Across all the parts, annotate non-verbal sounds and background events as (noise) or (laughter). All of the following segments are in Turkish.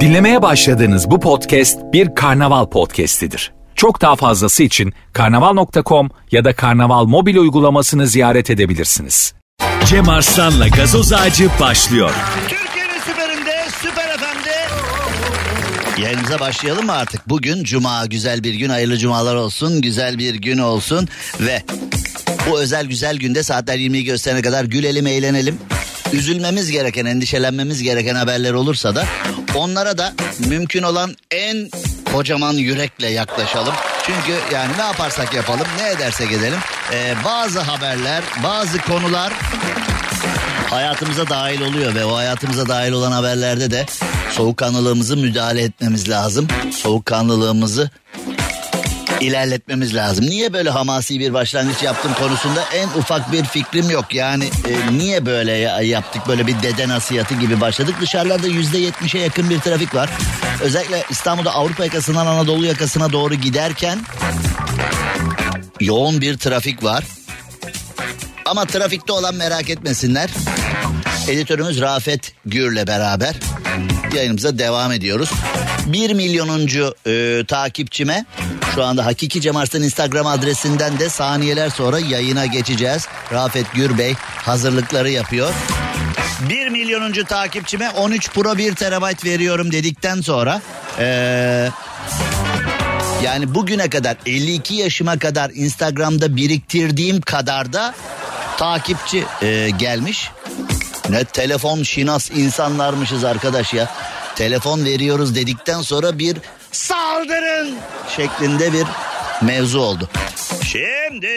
Dinlemeye başladığınız bu podcast bir karnaval podcastidir. Çok daha fazlası için karnaval.com ya da karnaval mobil uygulamasını ziyaret edebilirsiniz. Cem Arslan'la gazoz ağacı başlıyor. Türkiye'nin süperinde, süper FM'de. Yayınımıza başlayalım mı artık? Bugün cuma, güzel bir gün, hayırlı cumalar olsun, güzel bir gün olsun ve bu özel güzel günde saatler 20'yi gösterene kadar gülelim, eğlenelim. Üzülmemiz gereken, endişelenmemiz gereken haberler olursa da onlara da mümkün olan en kocaman yürekle yaklaşalım. Çünkü yani ne yaparsak yapalım, ne edersek edelim. Ee, bazı haberler, bazı konular hayatımıza dahil oluyor ve o hayatımıza dahil olan haberlerde de soğukkanlılığımızı müdahale etmemiz lazım. Soğukkanlılığımızı ilerletmemiz lazım. Niye böyle hamasi bir başlangıç yaptım konusunda en ufak bir fikrim yok. Yani e, niye böyle ya- yaptık böyle bir dede nasihatı gibi başladık. Dışarılarda yüzde yetmişe yakın bir trafik var. Özellikle İstanbul'da Avrupa yakasından Anadolu yakasına doğru giderken yoğun bir trafik var. Ama trafikte olan merak etmesinler. Editörümüz Rafet Gür'le beraber yayınımıza devam ediyoruz. 1 milyonuncu e, takipçime şu anda Hakiki Cem Arslan Instagram adresinden de saniyeler sonra yayına geçeceğiz. Rafet Gür Bey hazırlıkları yapıyor. 1 milyonuncu takipçime 13 Pro 1 terabayt veriyorum dedikten sonra eee yani bugüne kadar 52 yaşıma kadar Instagram'da biriktirdiğim kadar da takipçi e, gelmiş. Ne telefon şinas insanlarmışız arkadaş ya. Telefon veriyoruz dedikten sonra bir saldırın şeklinde bir mevzu oldu. Şimdi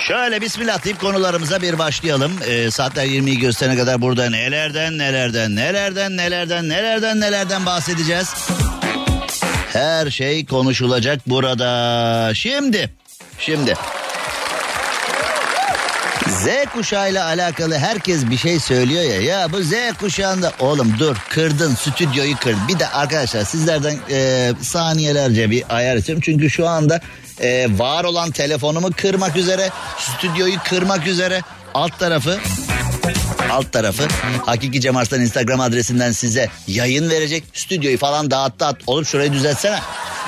Şöyle bismillah deyip konularımıza bir başlayalım. Ee, saatler 20'yi gösterene kadar burada nelerden nelerden nelerden nelerden nelerden nelerden bahsedeceğiz. Her şey konuşulacak burada. Şimdi, şimdi. Z kuşağıyla alakalı herkes bir şey söylüyor ya. Ya bu Z kuşağında oğlum dur kırdın stüdyoyu kır. Bir de arkadaşlar sizlerden e, saniyelerce bir ayar istiyorum. Çünkü şu anda e, var olan telefonumu kırmak üzere, stüdyoyu kırmak üzere alt tarafı alt tarafı Hakiki Cem Arslan Instagram adresinden size yayın verecek. Stüdyoyu falan dağıttı at. Oğlum şurayı düzeltsene.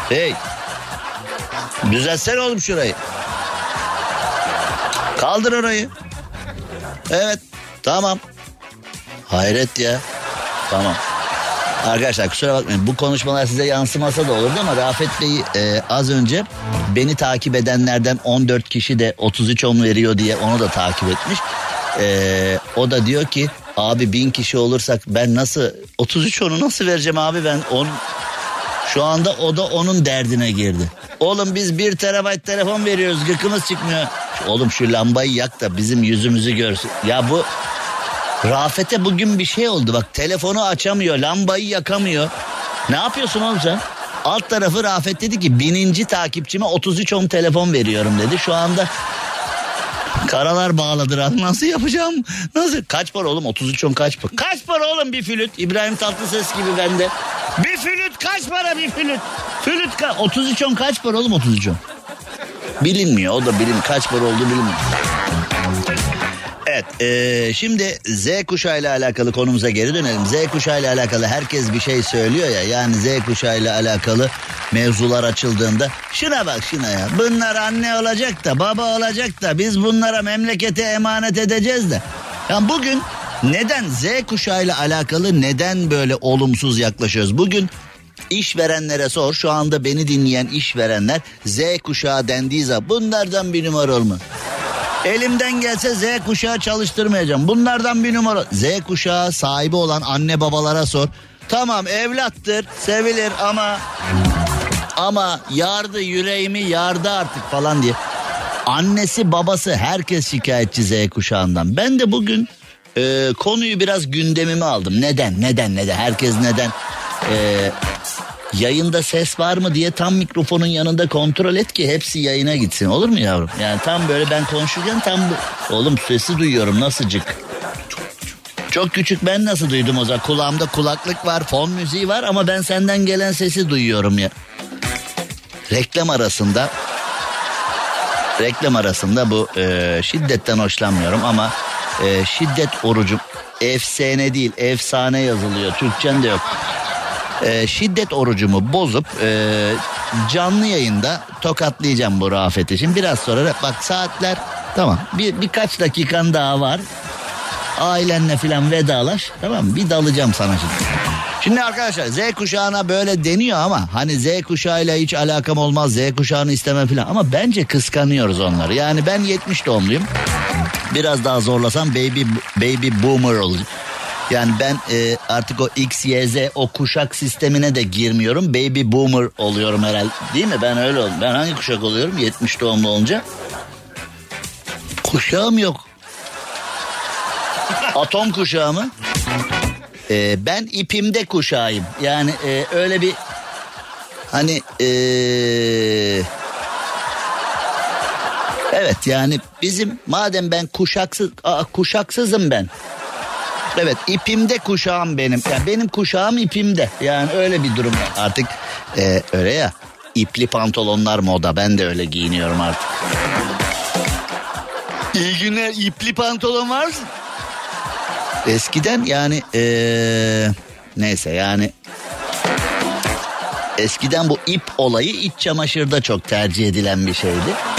Hey. Düzeltsene oğlum şurayı. Kaldır orayı. Evet. Tamam. Hayret ya. Tamam. Arkadaşlar kusura bakmayın bu konuşmalar size yansımasa da olurdu ama Rafet Bey e, az önce beni takip edenlerden 14 kişi de 33 on veriyor diye onu da takip etmiş. E, o da diyor ki abi bin kişi olursak ben nasıl 33 onu nasıl vereceğim abi ben on şu anda o da onun derdine girdi. Oğlum biz bir terabayt telefon veriyoruz gıkımız çıkmıyor. Oğlum şu lambayı yak da bizim yüzümüzü görsün. Ya bu Rafet'e bugün bir şey oldu bak telefonu açamıyor lambayı yakamıyor. Ne yapıyorsun oğlum sen? Alt tarafı Rafet dedi ki bininci takipçime 33 on telefon veriyorum dedi. Şu anda karalar bağladı. Rafet. Nasıl yapacağım? Nasıl? Kaç para oğlum 33 on kaç para? Kaç para oğlum bir flüt? İbrahim Tatlıses gibi bende. Bir flüt kaç para bir flüt? Flüt ka 33 on kaç para oğlum 33 on? Bilinmiyor o da bilim kaç para olduğu bilinmiyor. Evet eee, şimdi Z kuşağı ile alakalı konumuza geri dönelim. Z kuşağı ile alakalı herkes bir şey söylüyor ya yani Z kuşağı ile alakalı mevzular açıldığında şuna bak şuna ya bunlar anne olacak da baba olacak da biz bunlara memlekete emanet edeceğiz de. Yani bugün neden Z kuşağı ile alakalı neden böyle olumsuz yaklaşıyoruz? Bugün İşverenlere sor şu anda beni dinleyen işverenler Z kuşağı dendiği zaman bunlardan bir numara olma. Elimden gelse Z kuşağı çalıştırmayacağım. Bunlardan bir numara. Z kuşağı sahibi olan anne babalara sor. Tamam evlattır sevilir ama ama yardı yüreğimi yardı artık falan diye. Annesi babası herkes şikayetçi Z kuşağından. Ben de bugün e, konuyu biraz gündemime aldım. Neden neden neden herkes neden e, yayında ses var mı diye tam mikrofonun yanında kontrol et ki hepsi yayına gitsin olur mu yavrum? Yani tam böyle ben konuşurken tam bu. Oğlum sesi duyuyorum nasılcık? Çok küçük ben nasıl duydum o zaman? Kulağımda kulaklık var, fon müziği var ama ben senden gelen sesi duyuyorum ya. Reklam arasında reklam arasında bu e, şiddetten hoşlanmıyorum ama e, şiddet orucum efsane değil efsane yazılıyor Türkçen de yok. E, şiddet orucumu bozup e, canlı yayında tokatlayacağım bu Rafet'i. Şimdi biraz sonra bak saatler tamam bir birkaç dakikan daha var. Ailenle filan vedalaş tamam mı? Bir dalacağım sana şimdi. Şimdi arkadaşlar Z kuşağına böyle deniyor ama hani Z kuşağıyla hiç alakam olmaz Z kuşağını istemem falan ama bence kıskanıyoruz onları. Yani ben 70 doğumluyum. Biraz daha zorlasam baby baby boomer olacak. Yani ben e, artık o X, Y, Z o kuşak sistemine de girmiyorum. Baby boomer oluyorum herhalde. Değil mi? Ben öyle oldum. Ben hangi kuşak oluyorum 70 doğumlu olunca? Kuşağım yok. Atom kuşağı mı? Ee, ben ipimde kuşağıyım. Yani e, öyle bir hani e, evet yani bizim madem ben kuşaksız aa, kuşaksızım ben. Evet ipimde kuşağım benim. Yani benim kuşağım ipimde. Yani öyle bir durum artık e, öyle ya. İpli pantolonlar moda. Ben de öyle giyiniyorum artık. İyi günler. İpli pantolon var mı? Eskiden yani ee, neyse yani eskiden bu ip olayı iç çamaşırda çok tercih edilen bir şeydi.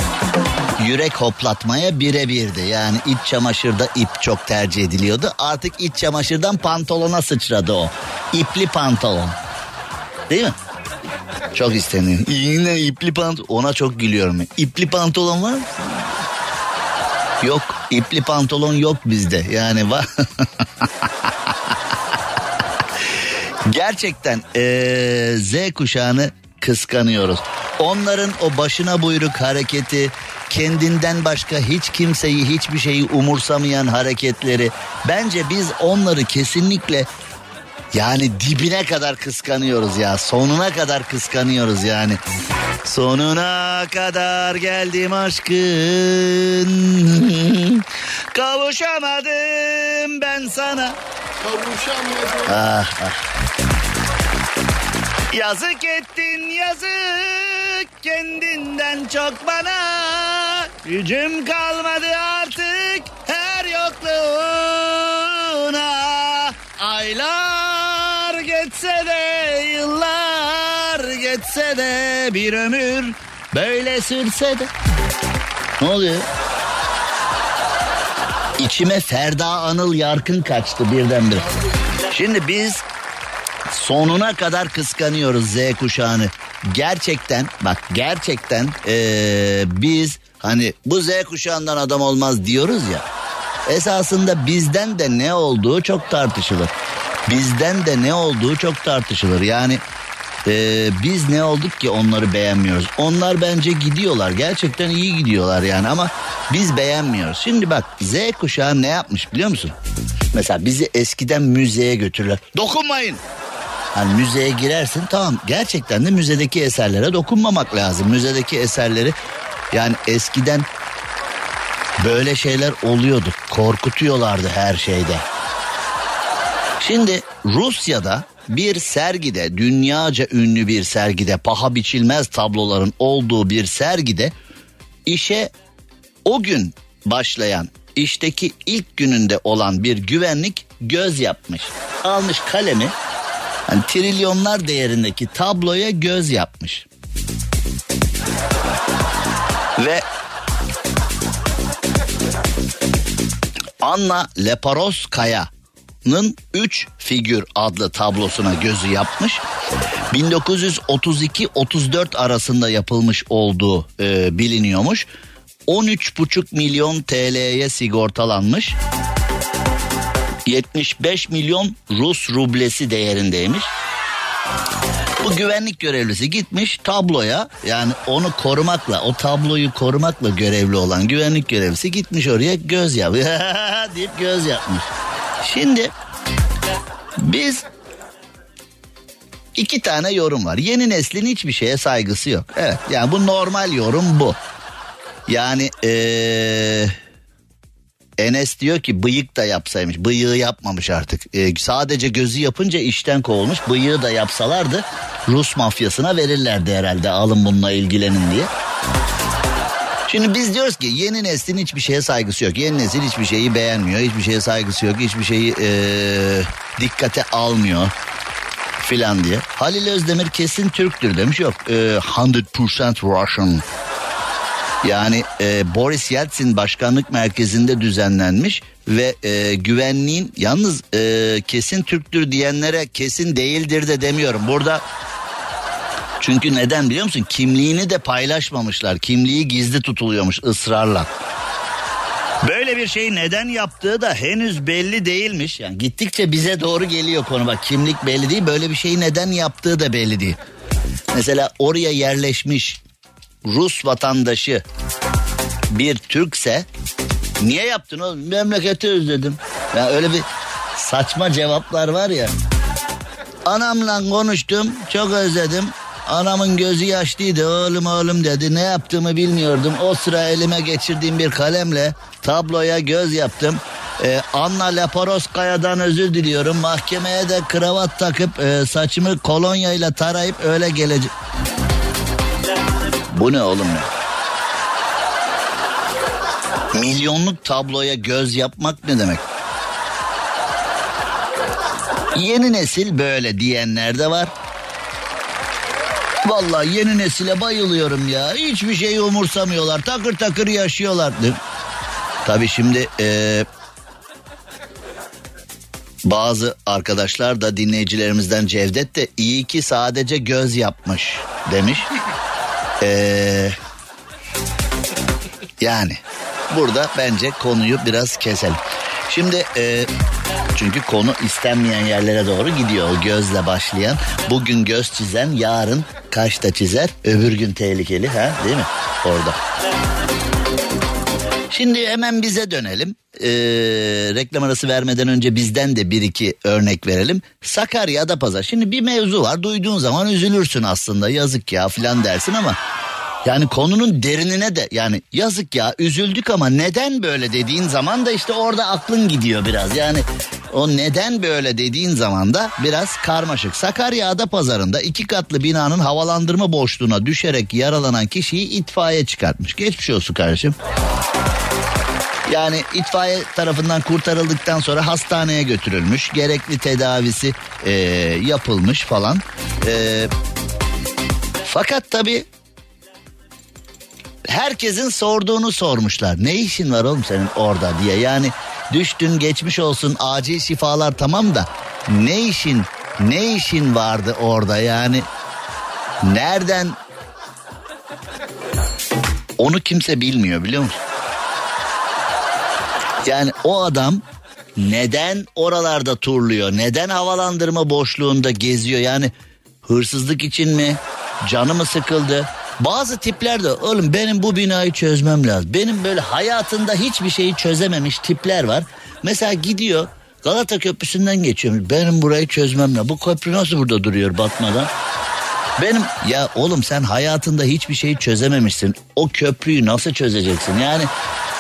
Yürek hoplatmaya birebirdi. Yani iç çamaşırda ip çok tercih ediliyordu. Artık iç çamaşırdan pantolona sıçradı o. İpli pantolon. Değil mi? Çok isteniyor. Yine ipli pantolon. Ona çok gülüyorum. İpli pantolon var mı? Yok ipli pantolon yok bizde yani var. (laughs) Gerçekten ee, Z kuşağını kıskanıyoruz. Onların o başına buyruk hareketi, kendinden başka hiç kimseyi hiçbir şeyi umursamayan hareketleri bence biz onları kesinlikle yani dibine kadar kıskanıyoruz ya. Sonuna kadar kıskanıyoruz yani. Sonuna kadar geldim aşkın. Kavuşamadım ben sana. Kavuşamadım. Ah, ah. Yazık ettin yazık kendinden çok bana. Gücüm kalmadı artık her yokluğuna. Aylar geçse de yıllar geçse de bir ömür böyle sürse de. Ne oluyor? İçime Ferda Anıl Yarkın kaçtı birdenbire. Şimdi biz sonuna kadar kıskanıyoruz Z kuşağını. Gerçekten bak gerçekten ee, biz hani bu Z kuşağından adam olmaz diyoruz ya. Esasında bizden de ne olduğu çok tartışılır. Bizden de ne olduğu çok tartışılır. Yani ee, biz ne olduk ki onları beğenmiyoruz. Onlar bence gidiyorlar. Gerçekten iyi gidiyorlar yani ama biz beğenmiyoruz. Şimdi bak Z kuşağı ne yapmış biliyor musun? Mesela bizi eskiden müzeye götürürler. Dokunmayın. Hani müzeye girersin tamam gerçekten de müzedeki eserlere dokunmamak lazım. Müzedeki eserleri yani eskiden böyle şeyler oluyordu. Korkutuyorlardı her şeyde. Şimdi Rusya'da bir sergide dünyaca ünlü bir sergide paha biçilmez tabloların olduğu bir sergide işe o gün başlayan işteki ilk gününde olan bir güvenlik göz yapmış. Almış kalemi hani trilyonlar değerindeki tabloya göz yapmış. Ve Anna Leparoskaya'nın 3 figür adlı tablosuna gözü yapmış. 1932-34 arasında yapılmış olduğu e, biliniyormuş. 13,5 milyon TL'ye sigortalanmış. 75 milyon Rus rublesi değerindeymiş. Bu güvenlik görevlisi gitmiş tabloya yani onu korumakla o tabloyu korumakla görevli olan güvenlik görevlisi gitmiş oraya göz yap (laughs) deyip göz yapmış. Şimdi biz iki tane yorum var. Yeni neslin hiçbir şeye saygısı yok. Evet yani bu normal yorum bu. Yani ee, Enes diyor ki bıyık da yapsaymış. Bıyığı yapmamış artık. Ee, sadece gözü yapınca işten kovulmuş. Bıyığı da yapsalardı Rus mafyasına verirlerdi herhalde. Alın bununla ilgilenin diye. Şimdi biz diyoruz ki yeni neslin hiçbir şeye saygısı yok. Yeni nesil hiçbir şeyi beğenmiyor. Hiçbir şeye saygısı yok. Hiçbir şeyi ee, dikkate almıyor filan diye. Halil Özdemir kesin Türktür demiş. Yok e, 100% Russian. Yani e, Boris Yeltsin başkanlık merkezinde düzenlenmiş ve e, güvenliğin yalnız e, kesin Türktür diyenlere kesin değildir de demiyorum. Burada çünkü neden biliyor musun? Kimliğini de paylaşmamışlar. Kimliği gizli tutuluyormuş ısrarla. Böyle bir şeyi neden yaptığı da henüz belli değilmiş. Yani gittikçe bize doğru geliyor konu. Bak kimlik belli değil. Böyle bir şeyi neden yaptığı da belli değil. Mesela oraya yerleşmiş Rus vatandaşı bir Türkse niye yaptın oğlum? Memleketi özledim. Ya yani öyle bir saçma cevaplar var ya. Anamla konuştum çok özledim. Anamın gözü yaşlıydı oğlum oğlum dedi. Ne yaptığımı bilmiyordum. O sıra elime geçirdiğim bir kalemle tabloya göz yaptım. Ee, Anna Laporoskaya'dan özür diliyorum. Mahkemeye de kravat takıp e, saçımı kolonyayla tarayıp öyle gelecek. Bu ne oğlum ya? Milyonluk tabloya göz yapmak ne demek? Yeni nesil böyle diyenler de var. Vallahi yeni nesile bayılıyorum ya. Hiçbir şeyi umursamıyorlar. Takır takır yaşıyorlar. Tabii şimdi e, bazı arkadaşlar da dinleyicilerimizden Cevdet de iyi ki sadece göz yapmış demiş. Ee, yani burada bence konuyu biraz keselim. Şimdi e, çünkü konu istenmeyen yerlere doğru gidiyor. Gözle başlayan bugün göz çizen yarın kaşta çizer öbür gün tehlikeli ha değil mi orada. Şimdi hemen bize dönelim. Ee, reklam arası vermeden önce bizden de bir iki örnek verelim. Sakarya'da pazar. Şimdi bir mevzu var. Duyduğun zaman üzülürsün aslında. Yazık ya filan dersin ama yani konunun derinine de yani yazık ya üzüldük ama neden böyle dediğin zaman da işte orada aklın gidiyor biraz. Yani o neden böyle dediğin zaman da biraz karmaşık. Sakarya Ada Pazarında iki katlı binanın havalandırma boşluğuna düşerek yaralanan kişiyi itfaiye çıkartmış. Geçmiş olsun kardeşim. Yani itfaiye tarafından kurtarıldıktan sonra hastaneye götürülmüş. Gerekli tedavisi e, yapılmış falan. E, fakat tabii herkesin sorduğunu sormuşlar. Ne işin var oğlum senin orada diye. Yani düştün geçmiş olsun acil şifalar tamam da ne işin ne işin vardı orada yani nereden onu kimse bilmiyor biliyor musun? Yani o adam neden oralarda turluyor? Neden havalandırma boşluğunda geziyor? Yani hırsızlık için mi? Canı mı sıkıldı? Bazı tipler de oğlum benim bu binayı çözmem lazım. Benim böyle hayatında hiçbir şeyi çözememiş tipler var. Mesela gidiyor Galata Köprüsü'nden geçiyor. Benim burayı çözmem lazım. Bu köprü nasıl burada duruyor batmadan? Benim ya oğlum sen hayatında hiçbir şeyi çözememişsin. O köprüyü nasıl çözeceksin? Yani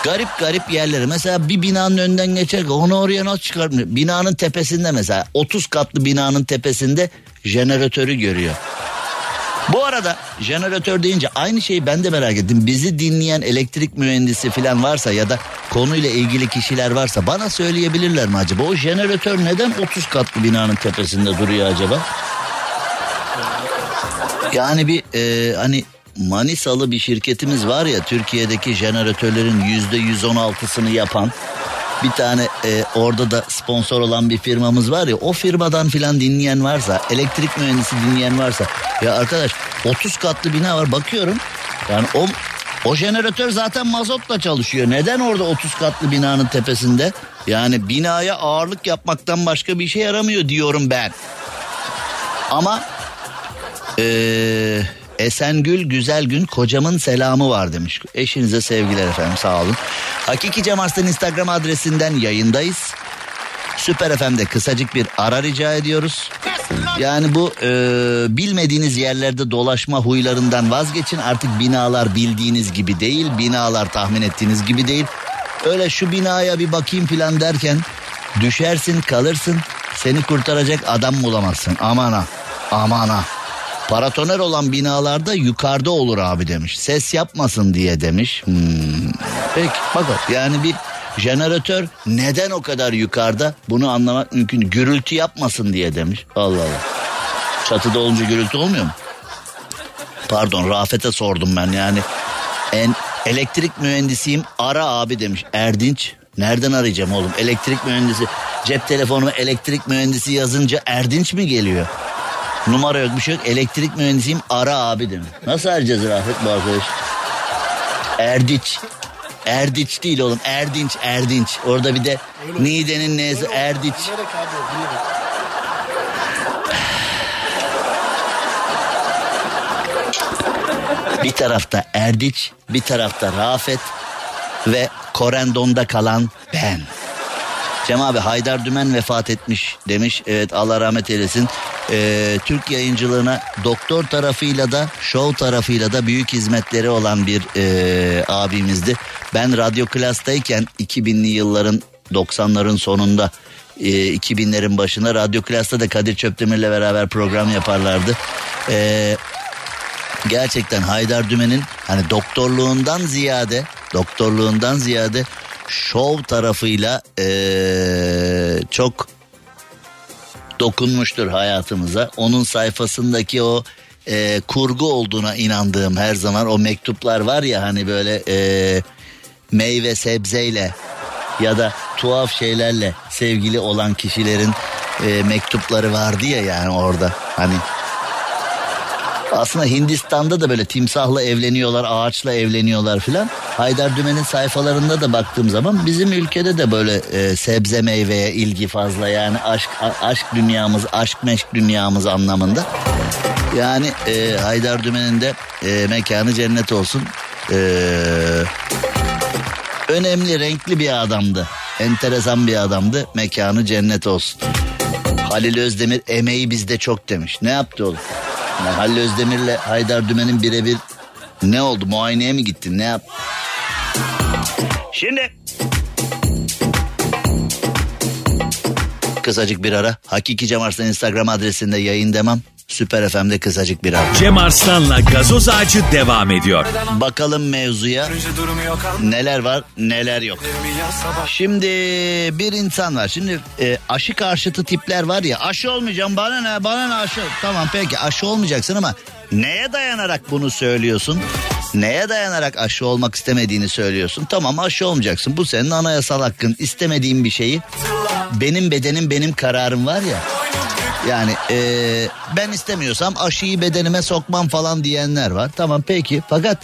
garip garip yerleri. Mesela bir binanın önünden geçer onu oraya nasıl çıkartmıyor? Binanın tepesinde mesela 30 katlı binanın tepesinde jeneratörü görüyor. Bu arada jeneratör deyince aynı şeyi ben de merak ettim. Bizi dinleyen elektrik mühendisi falan varsa ya da konuyla ilgili kişiler varsa bana söyleyebilirler mi acaba? O jeneratör neden 30 katlı binanın tepesinde duruyor acaba? Yani bir e, hani Manisalı bir şirketimiz var ya Türkiye'deki jeneratörlerin yüzde 116'sını yapan bir tane e, orada da sponsor olan bir firmamız var ya o firmadan filan dinleyen varsa elektrik mühendisi dinleyen varsa ya arkadaş 30 katlı bina var bakıyorum yani o o jeneratör zaten mazotla çalışıyor. Neden orada 30 katlı binanın tepesinde? Yani binaya ağırlık yapmaktan başka bir şey yaramıyor diyorum ben. Ama ee, Esengül Güzel Gün kocamın selamı var demiş. Eşinize sevgiler efendim sağ olun. Hakiki Cem Arslan Instagram adresinden yayındayız. Süper FM'de kısacık bir ara rica ediyoruz. Yani bu e, bilmediğiniz yerlerde dolaşma huylarından vazgeçin. Artık binalar bildiğiniz gibi değil. Binalar tahmin ettiğiniz gibi değil. Öyle şu binaya bir bakayım falan derken düşersin kalırsın. Seni kurtaracak adam bulamazsın. Aman ha. Aman ha. Paratoner olan binalarda yukarıda olur abi demiş. Ses yapmasın diye demiş. Hmm. Peki bakalım yani bir jeneratör neden o kadar yukarıda bunu anlamak mümkün. Gürültü yapmasın diye demiş. Allah Allah. Çatıda olunca gürültü olmuyor mu? Pardon Rafet'e sordum ben yani. En elektrik mühendisiyim ara abi demiş. Erdinç nereden arayacağım oğlum? Elektrik mühendisi cep telefonuma elektrik mühendisi yazınca Erdinç mi geliyor? Numara yok bir şey yok. Elektrik mühendisiyim ara abi demiş. Nasıl arayacağız Rafet bu arkadaş? Erdiç. Erdiç değil oğlum. Erdinç, Erdinç. Orada bir de Niğde'nin neyse Erdiç. Bir tarafta Erdiç, bir tarafta Rafet ve Korendon'da kalan ben. Cem abi Haydar Dümen vefat etmiş demiş. Evet Allah rahmet eylesin. Ee, Türk yayıncılığına doktor tarafıyla da show tarafıyla da büyük hizmetleri olan bir e, abimizdi. Ben radyo klastayken 2000'li yılların 90'ların sonunda e, 2000'lerin başında radyo klasta da Kadir Çöptemir'le beraber program yaparlardı. E, gerçekten Haydar Dümen'in hani doktorluğundan ziyade doktorluğundan ziyade şov tarafıyla ee, çok dokunmuştur hayatımıza. Onun sayfasındaki o e, kurgu olduğuna inandığım her zaman o mektuplar var ya hani böyle e, meyve sebzeyle ya da tuhaf şeylerle sevgili olan kişilerin e, mektupları vardı ya yani orada hani aslında Hindistan'da da böyle timsahla evleniyorlar, ağaçla evleniyorlar filan. Haydar Dümen'in sayfalarında da baktığım zaman bizim ülkede de böyle e, sebze meyveye ilgi fazla yani aşk aşk dünyamız, aşk meşk dünyamız anlamında. Yani e, Haydar Dümen'in de e, mekanı cennet olsun. E, önemli, renkli bir adamdı. Enteresan bir adamdı. Mekanı cennet olsun. Halil Özdemir emeği bizde çok demiş. Ne yaptı oğlum? Yani Halil Özdemir'le Haydar Dümen'in birebir ne oldu? Muayeneye mi gittin? Ne yap? Şimdi kısacık bir ara. Hakiki Cem Arslan Instagram adresinde yayın demem. Süper FM'de kısacık bir ara. Cem Arslan'la gazoz ağacı devam ediyor. Bakalım mevzuya neler var neler yok. Şimdi bir insan var. Şimdi e, aşı karşıtı tipler var ya aşı olmayacağım bana ne bana ne aşı. Tamam peki aşı olmayacaksın ama neye dayanarak bunu söylüyorsun? Neye dayanarak aşı olmak istemediğini söylüyorsun? Tamam aşı olmayacaksın. Bu senin anayasal hakkın. İstemediğin bir şeyi benim bedenim benim kararım var ya. Yani e, ben istemiyorsam aşıyı bedenime sokmam falan diyenler var. Tamam peki fakat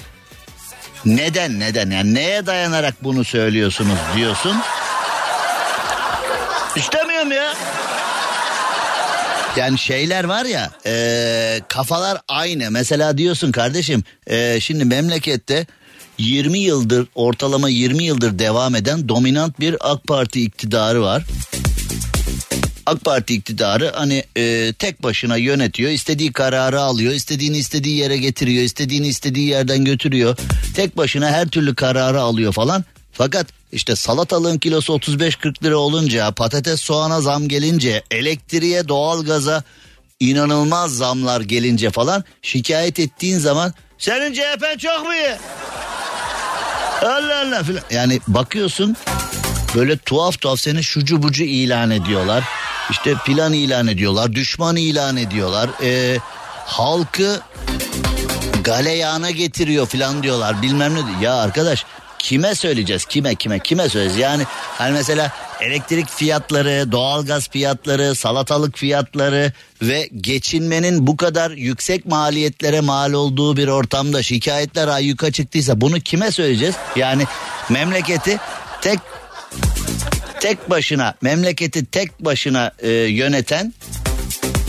neden neden yani neye dayanarak bunu söylüyorsunuz diyorsun. İstemiyorum ya. Yani şeyler var ya e, kafalar aynı. Mesela diyorsun kardeşim e, şimdi memlekette 20 yıldır ortalama 20 yıldır devam eden dominant bir AK Parti iktidarı var. AK Parti iktidarı hani e, tek başına yönetiyor. istediği kararı alıyor. istediğini istediği yere getiriyor. istediğini istediği yerden götürüyor. Tek başına her türlü kararı alıyor falan. Fakat işte salatalığın kilosu 35-40 lira olunca patates soğana zam gelince elektriğe doğalgaza inanılmaz zamlar gelince falan şikayet ettiğin zaman senin CHP çok mu iyi? (laughs) Allah Allah filan. Yani bakıyorsun böyle tuhaf tuhaf seni şucu bucu ilan ediyorlar. İşte plan ilan ediyorlar, düşman ilan ediyorlar. Ee, halkı galeyana getiriyor filan diyorlar bilmem ne. Ya arkadaş kime söyleyeceğiz kime kime kime söyleyeceğiz yani hani mesela elektrik fiyatları doğalgaz fiyatları salatalık fiyatları ve geçinmenin bu kadar yüksek maliyetlere mal olduğu bir ortamda şikayetler ayyuka çıktıysa bunu kime söyleyeceğiz yani memleketi tek tek başına memleketi tek başına e, yöneten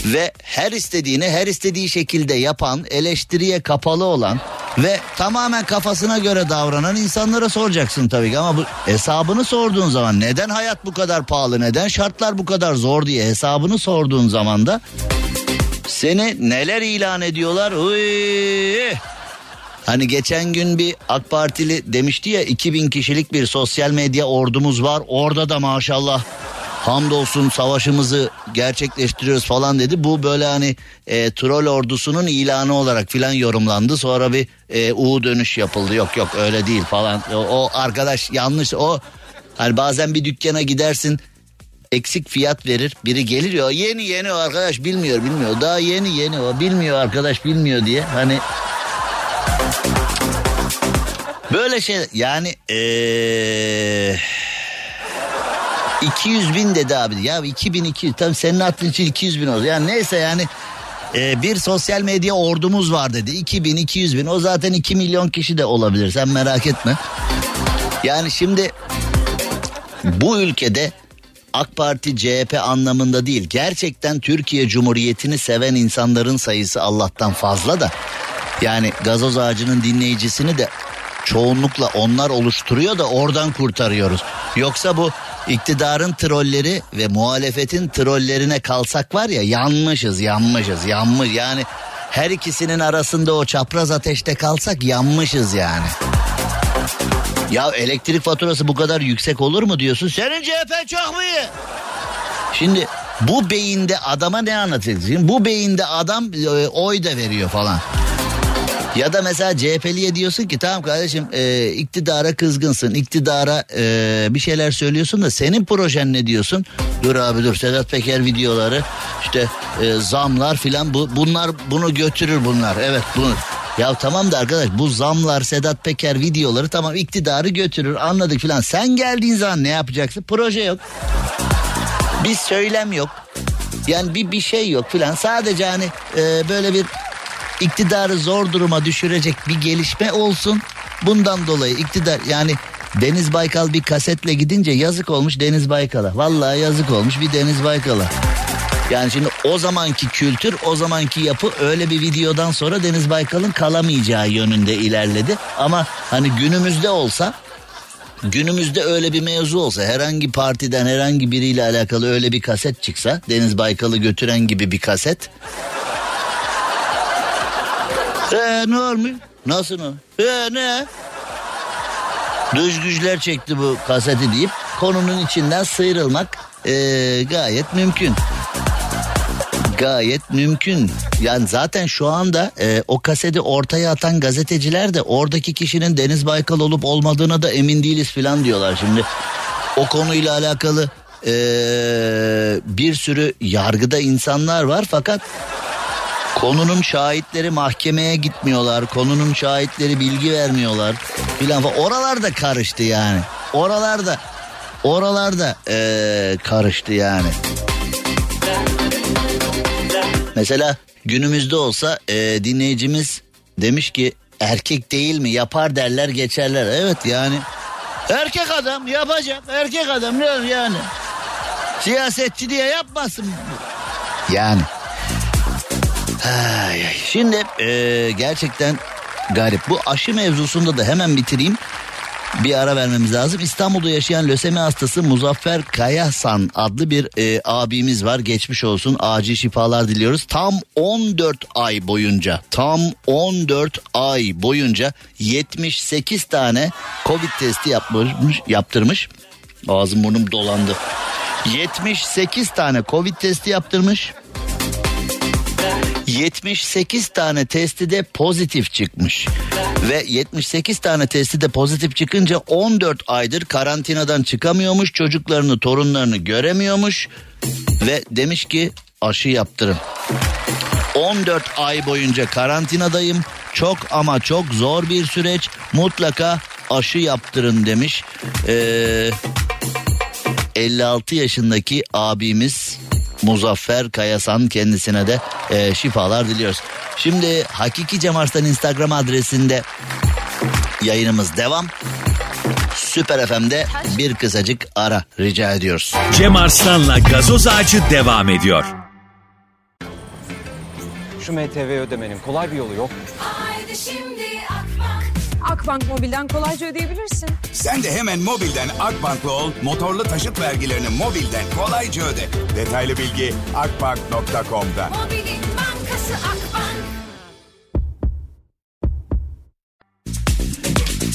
ve her istediğini her istediği şekilde yapan eleştiriye kapalı olan ve tamamen kafasına göre davranan insanlara soracaksın tabii ki ama bu hesabını sorduğun zaman neden hayat bu kadar pahalı neden şartlar bu kadar zor diye hesabını sorduğun zaman da seni neler ilan ediyorlar Uy! Hani geçen gün bir AK Partili demişti ya 2000 kişilik bir sosyal medya ordumuz var. Orada da maşallah hamdolsun savaşımızı gerçekleştiriyoruz falan dedi. Bu böyle hani e, troll ordusunun ilanı olarak filan yorumlandı. Sonra bir e, U dönüş yapıldı. Yok yok öyle değil falan. O, o arkadaş yanlış o hani bazen bir dükkana gidersin eksik fiyat verir. Biri gelir ya yeni yeni o arkadaş bilmiyor bilmiyor. Daha yeni yeni o bilmiyor arkadaş bilmiyor diye. Hani böyle şey yani ee, 200 bin dedi abi. Ya 2200 tabii senin attığın için 200 bin oldu. Yani neyse yani e, bir sosyal medya ordumuz var dedi. 2000 200 bin o zaten 2 milyon kişi de olabilir sen merak etme. Yani şimdi bu ülkede AK Parti CHP anlamında değil gerçekten Türkiye Cumhuriyeti'ni seven insanların sayısı Allah'tan fazla da yani gazoz ağacının dinleyicisini de çoğunlukla onlar oluşturuyor da oradan kurtarıyoruz. Yoksa bu iktidarın trolleri ve muhalefetin trollerine kalsak var ya yanmışız yanmışız yanmış yani her ikisinin arasında o çapraz ateşte kalsak yanmışız yani. Ya elektrik faturası bu kadar yüksek olur mu diyorsun? Senin CHP çok mu iyi? Şimdi bu beyinde adama ne anlatacaksın? Bu beyinde adam e, oy da veriyor falan. Ya da mesela CHP'liye diyorsun ki tamam kardeşim e, iktidara kızgınsın. iktidara e, bir şeyler söylüyorsun da senin projen ne diyorsun? Dur abi dur Sedat Peker videoları işte e, zamlar filan bu, bunlar bunu götürür bunlar. Evet bunu. Ya tamam da arkadaş bu zamlar Sedat Peker videoları tamam iktidarı götürür anladık filan. Sen geldiğin zaman ne yapacaksın? Proje yok. Bir söylem yok. Yani bir bir şey yok filan. Sadece hani e, böyle bir iktidarı zor duruma düşürecek bir gelişme olsun. Bundan dolayı iktidar yani Deniz Baykal bir kasetle gidince yazık olmuş Deniz Baykal'a. Vallahi yazık olmuş bir Deniz Baykal'a. Yani şimdi o zamanki kültür, o zamanki yapı öyle bir videodan sonra Deniz Baykal'ın kalamayacağı yönünde ilerledi. Ama hani günümüzde olsa günümüzde öyle bir mevzu olsa herhangi partiden herhangi biriyle alakalı öyle bir kaset çıksa Deniz Baykal'ı götüren gibi bir kaset ee, ne olmuş? Nasıl o? Ee, ne? Dış güçler çekti bu kaseti deyip konunun içinden sıyrılmak ee, gayet mümkün. Gayet mümkün. Yani zaten şu anda e, o kaseti ortaya atan gazeteciler de oradaki kişinin Deniz Baykal olup olmadığına da emin değiliz falan diyorlar. Şimdi o konuyla alakalı e, bir sürü yargıda insanlar var fakat Konunun şahitleri mahkemeye gitmiyorlar. Konunun şahitleri bilgi vermiyorlar. Filan Oralar da karıştı yani. Oralarda oralarda ee, karıştı yani. Mesela günümüzde olsa e, dinleyicimiz demiş ki erkek değil mi yapar derler geçerler. Evet yani erkek adam yapacak erkek adam ne yani. Siyasetçi diye yapmasın. Yani Ay, ay. Şimdi e, gerçekten garip. Bu aşı mevzusunda da hemen bitireyim. Bir ara vermemiz lazım. İstanbul'da yaşayan lösemi hastası Muzaffer Kayasan adlı bir e, abimiz var. Geçmiş olsun. Acil şifalar diliyoruz. Tam 14 ay boyunca, tam 14 ay boyunca 78 tane Covid testi yapmış, yaptırmış. Ağzım burnum dolandı. 78 tane Covid testi yaptırmış. 78 tane testi de pozitif çıkmış. Ve 78 tane testi de pozitif çıkınca 14 aydır karantinadan çıkamıyormuş. Çocuklarını, torunlarını göremiyormuş. Ve demiş ki aşı yaptırın. 14 ay boyunca karantinadayım. Çok ama çok zor bir süreç. Mutlaka aşı yaptırın demiş. Ee, 56 yaşındaki abimiz Muzaffer Kayasan kendisine de e, şifalar diliyoruz. Şimdi Hakiki Cem Arslan Instagram adresinde yayınımız devam. Süper FM'de bir kısacık ara rica ediyoruz. Cem Arslan'la gazoz ağacı devam ediyor. Şu MTV ödemenin kolay bir yolu yok. Haydi şimdi Akbank Mobil'den kolayca ödeyebilirsin. Sen de hemen mobilden Akbank'la ol, motorlu taşıt vergilerini mobilden kolayca öde. Detaylı bilgi akbank.com'da. Mobilin bankası Akbank.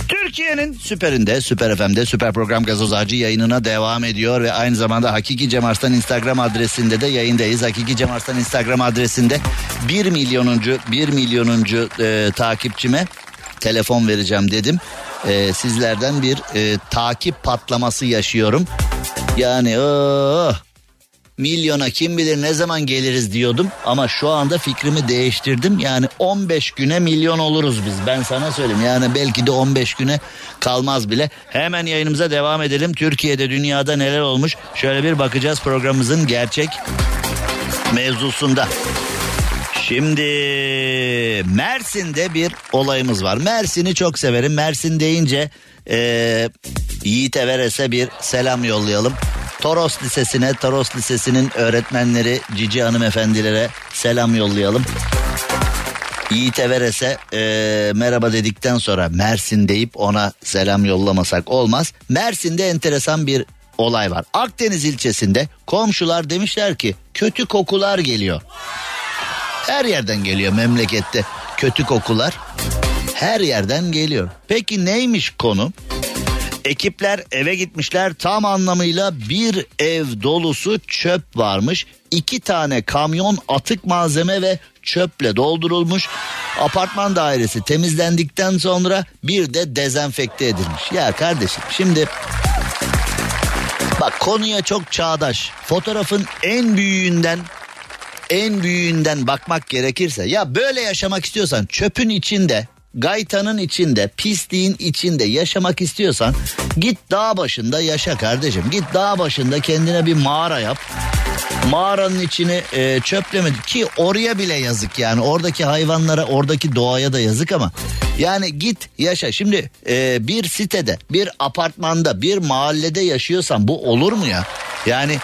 Türkiye'nin süperinde, süper FM'de, süper program gazoz ağacı yayınına devam ediyor ve aynı zamanda Hakiki Cem Arslan Instagram adresinde de yayındayız. Hakiki Cem Arslan Instagram adresinde 1 milyonuncu, 1 milyonuncu e, takipçime telefon vereceğim dedim. E, sizlerden bir e, takip patlaması yaşıyorum. Yani oh, milyona kim bilir ne zaman geliriz diyordum ama şu anda fikrimi değiştirdim. Yani 15 güne milyon oluruz biz ben sana söyleyeyim. Yani belki de 15 güne kalmaz bile. Hemen yayınımıza devam edelim. Türkiye'de dünyada neler olmuş şöyle bir bakacağız programımızın gerçek mevzusunda. Şimdi Mersin'de bir olayımız var. Mersin'i çok severim. Mersin deyince e, Yiğit Everes'e bir selam yollayalım. Toros Lisesi'ne, Toros Lisesi'nin öğretmenleri Cici hanımefendilere selam yollayalım. Yiğit Everes'e e, merhaba dedikten sonra Mersin deyip ona selam yollamasak olmaz. Mersin'de enteresan bir olay var. Akdeniz ilçesinde komşular demişler ki kötü kokular geliyor. Her yerden geliyor memlekette kötü kokular. Her yerden geliyor. Peki neymiş konu? Ekipler eve gitmişler tam anlamıyla bir ev dolusu çöp varmış. İki tane kamyon atık malzeme ve çöple doldurulmuş. Apartman dairesi temizlendikten sonra bir de dezenfekte edilmiş. Ya kardeşim şimdi bak konuya çok çağdaş. Fotoğrafın en büyüğünden en büyüğünden bakmak gerekirse ya böyle yaşamak istiyorsan çöpün içinde gaytanın içinde, pisliğin içinde yaşamak istiyorsan git dağ başında yaşa kardeşim. Git dağ başında kendine bir mağara yap. Mağaranın içini e, çöpleme ki oraya bile yazık yani oradaki hayvanlara oradaki doğaya da yazık ama yani git yaşa şimdi e, bir sitede bir apartmanda bir mahallede yaşıyorsan bu olur mu ya yani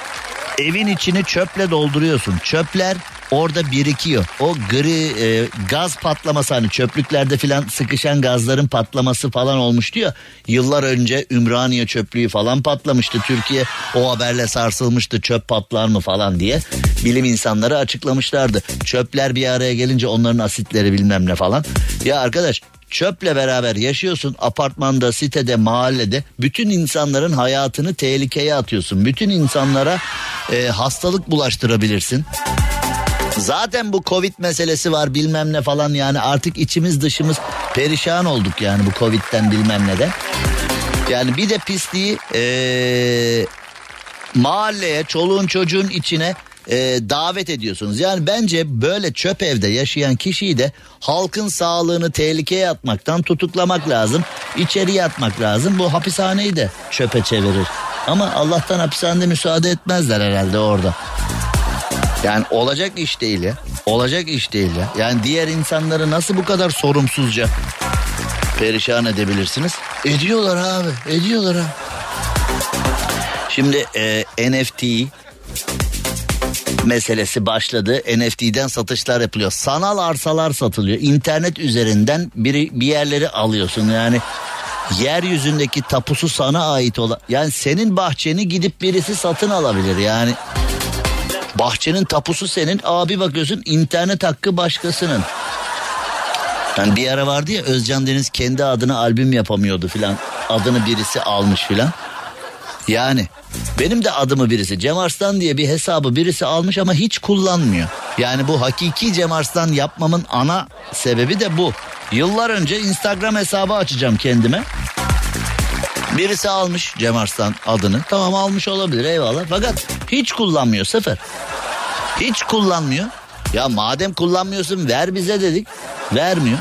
evin içini çöple dolduruyorsun çöpler orada birikiyor. O gri e, gaz patlaması hani çöplüklerde filan sıkışan gazların patlaması falan olmuştu ya. Yıllar önce Ümraniye çöplüğü falan patlamıştı. Türkiye o haberle sarsılmıştı çöp patlar mı falan diye. Bilim insanları açıklamışlardı. Çöpler bir araya gelince onların asitleri bilmem ne falan. Ya arkadaş çöple beraber yaşıyorsun apartmanda, sitede, mahallede bütün insanların hayatını tehlikeye atıyorsun. Bütün insanlara e, hastalık bulaştırabilirsin. Zaten bu Covid meselesi var bilmem ne falan yani artık içimiz dışımız perişan olduk yani bu Covid'den bilmem neden. Yani bir de pisliği ee, mahalleye, çoluğun çocuğun içine e, davet ediyorsunuz. Yani bence böyle çöp evde yaşayan kişiyi de halkın sağlığını tehlikeye atmaktan tutuklamak lazım. İçeriye atmak lazım. Bu hapishaneyi de çöpe çevirir. Ama Allah'tan hapishanede müsaade etmezler herhalde orada. Yani olacak iş değil ya. Olacak iş değil ya. Yani diğer insanları nasıl bu kadar sorumsuzca perişan edebilirsiniz? Ediyorlar abi, ediyorlar abi. Şimdi e, NFT meselesi başladı. NFT'den satışlar yapılıyor. Sanal arsalar satılıyor. İnternet üzerinden biri bir yerleri alıyorsun. Yani yeryüzündeki tapusu sana ait olan yani senin bahçeni gidip birisi satın alabilir yani bahçenin tapusu senin abi bakıyorsun internet hakkı başkasının yani bir ara vardı ya Özcan Deniz kendi adına albüm yapamıyordu filan adını birisi almış filan yani benim de adımı birisi Cem Arslan diye bir hesabı birisi almış ama hiç kullanmıyor. Yani bu hakiki Cem Arslan yapmamın ana sebebi de bu. Yıllar önce Instagram hesabı açacağım kendime. Birisi almış Cem Arslan adını. Tamam almış olabilir eyvallah. Fakat hiç kullanmıyor sıfır. Hiç kullanmıyor. Ya madem kullanmıyorsun ver bize dedik. Vermiyor.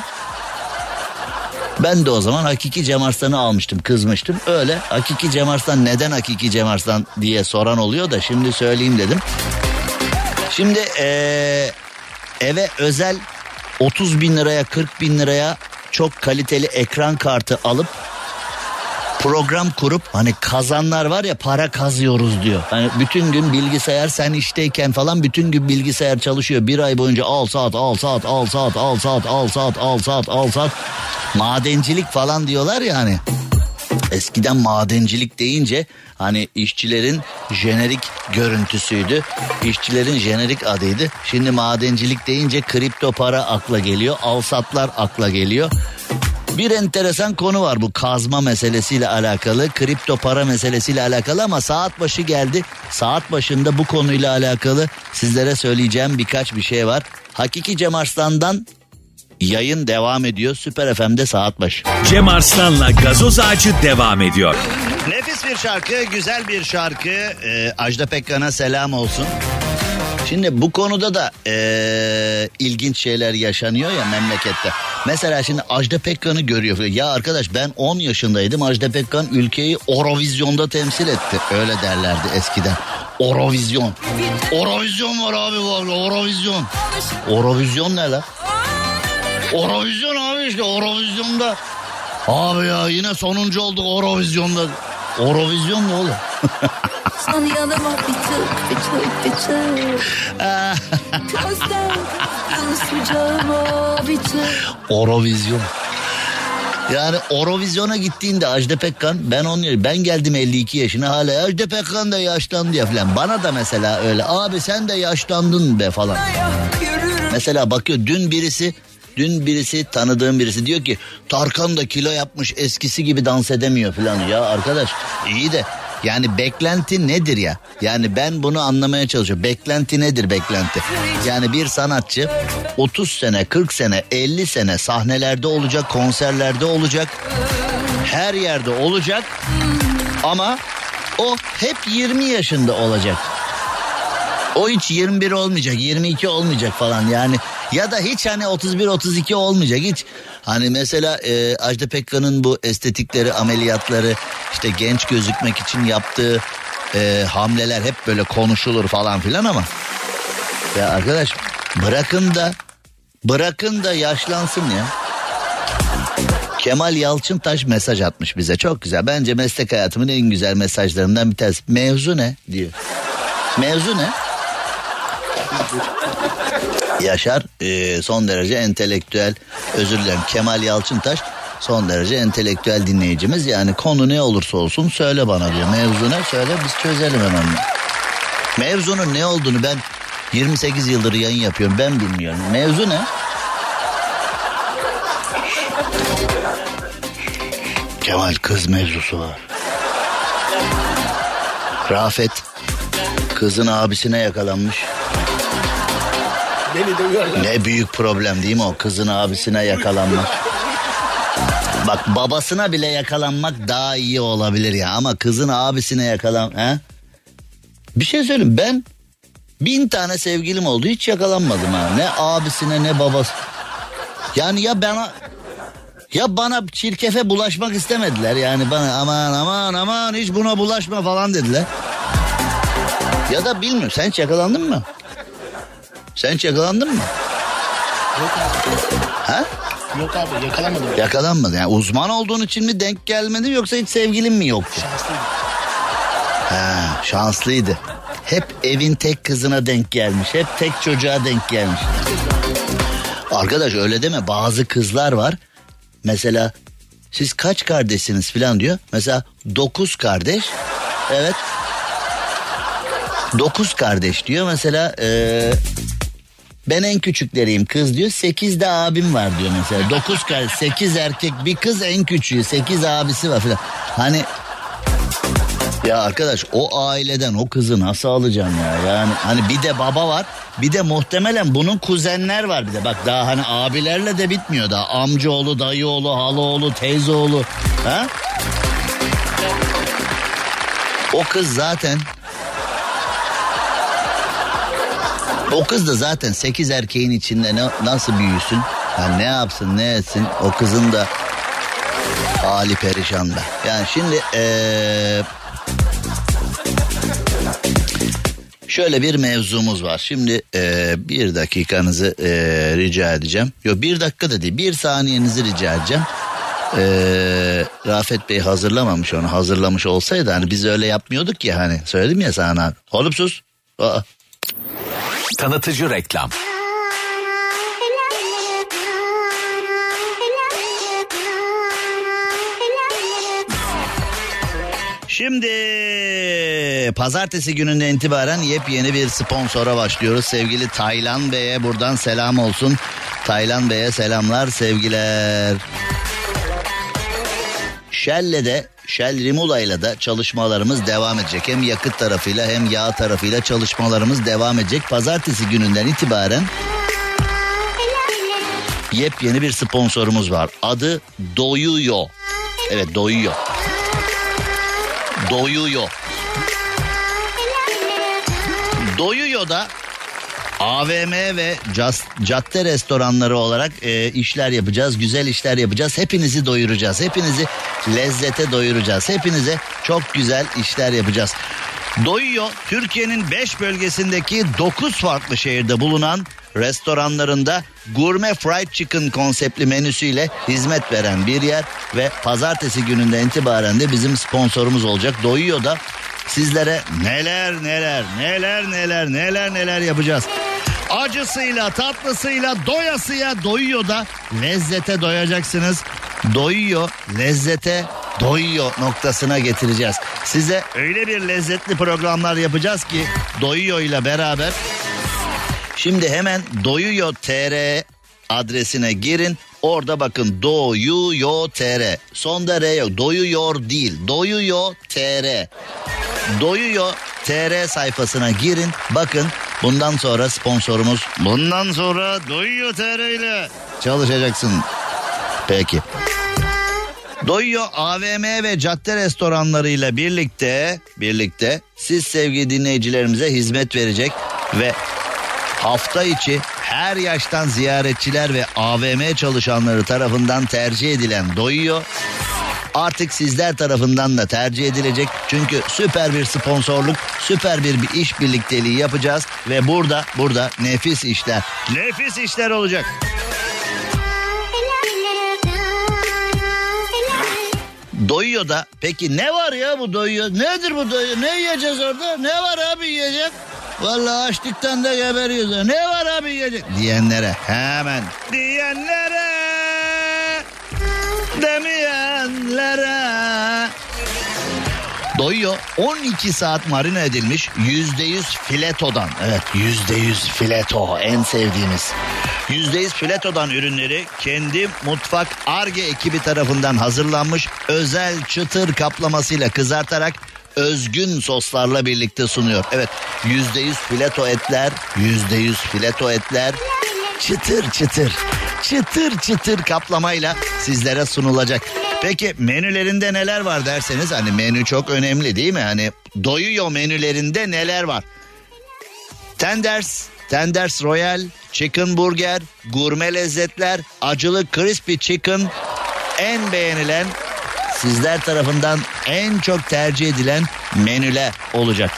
Ben de o zaman hakiki Cem Arslan'ı almıştım kızmıştım. Öyle hakiki Cem Arslan neden hakiki Cem Arslan diye soran oluyor da şimdi söyleyeyim dedim. Şimdi ee, eve özel 30 bin liraya 40 bin liraya çok kaliteli ekran kartı alıp program kurup hani kazanlar var ya para kazıyoruz diyor. Hani bütün gün bilgisayar sen işteyken falan bütün gün bilgisayar çalışıyor. Bir ay boyunca al saat al saat al saat al saat al saat al saat al saat. Madencilik falan diyorlar ya hani. Eskiden madencilik deyince hani işçilerin jenerik görüntüsüydü. İşçilerin jenerik adıydı. Şimdi madencilik deyince kripto para akla geliyor. Alsatlar akla geliyor. Bir enteresan konu var bu kazma meselesiyle alakalı, kripto para meselesiyle alakalı ama saat başı geldi. Saat başında bu konuyla alakalı sizlere söyleyeceğim birkaç bir şey var. Hakiki Cem Arslan'dan yayın devam ediyor. Süper FM'de saat başı. Cem Arslan'la gazoz ağacı devam ediyor. Nefis bir şarkı, güzel bir şarkı. Ee, Ajda Pekkan'a selam olsun. Şimdi bu konuda da ee, ilginç şeyler yaşanıyor ya memlekette. Mesela şimdi Ajda Pekkan'ı görüyor. Ya arkadaş ben 10 yaşındaydım. Ajda Pekkan ülkeyi Eurovizyon'da temsil etti. Öyle derlerdi eskiden. Eurovizyon. Eurovizyon var abi var. Eurovizyon. Eurovizyon ne la? Eurovizyon abi işte Eurovizyon'da. Abi ya yine sonuncu olduk Eurovizyon'da. Eurovizyon ne oğlum? (laughs) Son yanıma tık bir tık. Gözden ısıcağıma bir tık. (laughs) Eurovizyon. Yani Eurovizyon'a gittiğinde Ajda Pekkan ben onu ben geldim 52 yaşına hala Ajda Pekkan da yaşlandı ya falan. Bana da mesela öyle abi sen de yaşlandın be falan. Mesela bakıyor dün birisi dün birisi tanıdığım birisi diyor ki Tarkan da kilo yapmış eskisi gibi dans edemiyor falan. Ya arkadaş iyi de yani beklenti nedir ya? Yani ben bunu anlamaya çalışıyorum. Beklenti nedir beklenti? Yani bir sanatçı 30 sene, 40 sene, 50 sene sahnelerde olacak, konserlerde olacak. Her yerde olacak. Ama o hep 20 yaşında olacak. O hiç 21 olmayacak, 22 olmayacak falan yani. Ya da hiç hani 31 32 olmayacak hiç. Hani mesela e, Ajda Pekkan'ın bu estetikleri, ameliyatları, işte genç gözükmek için yaptığı e, hamleler hep böyle konuşulur falan filan ama ya arkadaş bırakın da bırakın da yaşlansın ya. Kemal Yalçıntaş mesaj atmış bize çok güzel. Bence meslek hayatımın en güzel mesajlarından bir tanesi. Mevzu ne diyor. Mevzu ne? Yaşar e, son derece entelektüel özür dilerim Kemal Yalçıntaş son derece entelektüel dinleyicimiz yani konu ne olursa olsun söyle bana diyor mevzu ne söyle biz çözelim hemen. Mevzunun ne olduğunu ben 28 yıldır yayın yapıyorum ben bilmiyorum mevzu ne? Kemal kız mevzusu var. Rafet kızın abisine yakalanmış. Beni de uyarlar. Ne büyük problem değil mi o kızın abisine yakalanmak. Bak babasına bile yakalanmak daha iyi olabilir ya ama kızın abisine yakalan... He? Bir şey söyleyeyim ben bin tane sevgilim oldu hiç yakalanmadım ha. Ne abisine ne babası. Yani ya bana ya bana çirkefe bulaşmak istemediler yani bana aman aman aman hiç buna bulaşma falan dediler. Ya da bilmiyorum sen hiç yakalandın mı? Sen hiç yakalandın mı? Ha? Yok abi yakalamadım. Yakalanmadın. Yani uzman olduğun için mi denk gelmedi yoksa hiç sevgilin mi yoktu? Şanslıyım. Ha, şanslıydı. Hep evin tek kızına denk gelmiş. Hep tek çocuğa denk gelmiş. Arkadaş öyle deme. Bazı kızlar var. Mesela siz kaç kardeşsiniz falan diyor. Mesela dokuz kardeş. Evet. Dokuz kardeş diyor. Mesela eee, ben en küçükleriyim kız diyor. Sekiz de abim var diyor mesela. Dokuz kardeş, sekiz erkek, bir kız en küçüğü. Sekiz abisi var falan. Hani ya arkadaş o aileden o kızı nasıl alacaksın ya? Yani hani bir de baba var. Bir de muhtemelen bunun kuzenler var bir de. Bak daha hani abilerle de bitmiyor daha. Amcaoğlu, dayıoğlu, halaoğlu, teyzeoğlu. Ha? O kız zaten O kız da zaten sekiz erkeğin içinde ne, nasıl büyüsün? Yani ne yapsın ne etsin o kızın da hali perişan da. Yani şimdi eee Şöyle bir mevzumuz var. Şimdi eee, bir dakikanızı eee, rica edeceğim. Yok bir dakika da değil bir saniyenizi rica edeceğim. Eee, Rafet Bey hazırlamamış onu. Hazırlamış olsaydı hani biz öyle yapmıyorduk ya hani. Söyledim ya sana. Oğlum sus. Aa. Tanıtıcı reklam. Şimdi pazartesi gününden itibaren yepyeni bir sponsora başlıyoruz. Sevgili Taylan Bey'e buradan selam olsun. Taylan Bey'e selamlar, sevgiler. Shell'le de Shell Rimula'yla da çalışmalarımız devam edecek. Hem yakıt tarafıyla hem yağ tarafıyla çalışmalarımız devam edecek. Pazartesi gününden itibaren yepyeni bir sponsorumuz var. Adı Doyuyor. Evet Doyuyor. Doyuyor. Doyuyor da AVM ve cadde restoranları olarak e, işler yapacağız. Güzel işler yapacağız. Hepinizi doyuracağız. Hepinizi lezzete doyuracağız. Hepinize çok güzel işler yapacağız. Doyuyor Türkiye'nin 5 bölgesindeki 9 farklı şehirde bulunan restoranlarında gurme fried chicken konseptli menüsüyle hizmet veren bir yer ve pazartesi gününden itibaren de bizim sponsorumuz olacak. Doyuyor da sizlere neler neler neler neler neler neler yapacağız. Acısıyla tatlısıyla doyasıya doyuyor da lezzete doyacaksınız. Doyuyor lezzete doyuyor noktasına getireceğiz. Size öyle bir lezzetli programlar yapacağız ki doyuyor ile beraber. Şimdi hemen doyuyor tr adresine girin. Orada bakın doyuyor tr. Sonda R yok. Doyuyor değil. Doyuyor tr. Doyuyor TR sayfasına girin. Bakın bundan sonra sponsorumuz bundan sonra Doyuyor TR ile çalışacaksın. Peki. Doyuyor AVM ve cadde restoranlarıyla birlikte birlikte siz sevgili dinleyicilerimize hizmet verecek ve hafta içi her yaştan ziyaretçiler ve AVM çalışanları tarafından tercih edilen Doyuyor artık sizler tarafından da tercih edilecek. Çünkü süper bir sponsorluk, süper bir, bir iş birlikteliği yapacağız ve burada burada nefis işler, nefis işler olacak. Doyuyor da peki ne var ya bu doyuyor? Nedir bu doyuyor? Ne yiyeceğiz orada? Ne var abi yiyecek? Vallahi açlıktan da geberiyoruz. Ne var abi yiyecek? Diyenlere hemen. Diyenlere demeyenlere. Doyuyor 12 saat marine edilmiş %100 filetodan. Evet %100 fileto en sevdiğimiz. %100 filetodan ürünleri kendi mutfak ARGE ekibi tarafından hazırlanmış özel çıtır kaplamasıyla kızartarak özgün soslarla birlikte sunuyor. Evet %100 fileto etler, %100 fileto etler çıtır çıtır çıtır çıtır kaplamayla sizlere sunulacak. Peki menülerinde neler var derseniz hani menü çok önemli değil mi? Hani doyuyor menülerinde neler var? Tenders, Tenders Royal, Chicken Burger, gurme lezzetler, acılı crispy chicken en beğenilen sizler tarafından en çok tercih edilen menüler olacak.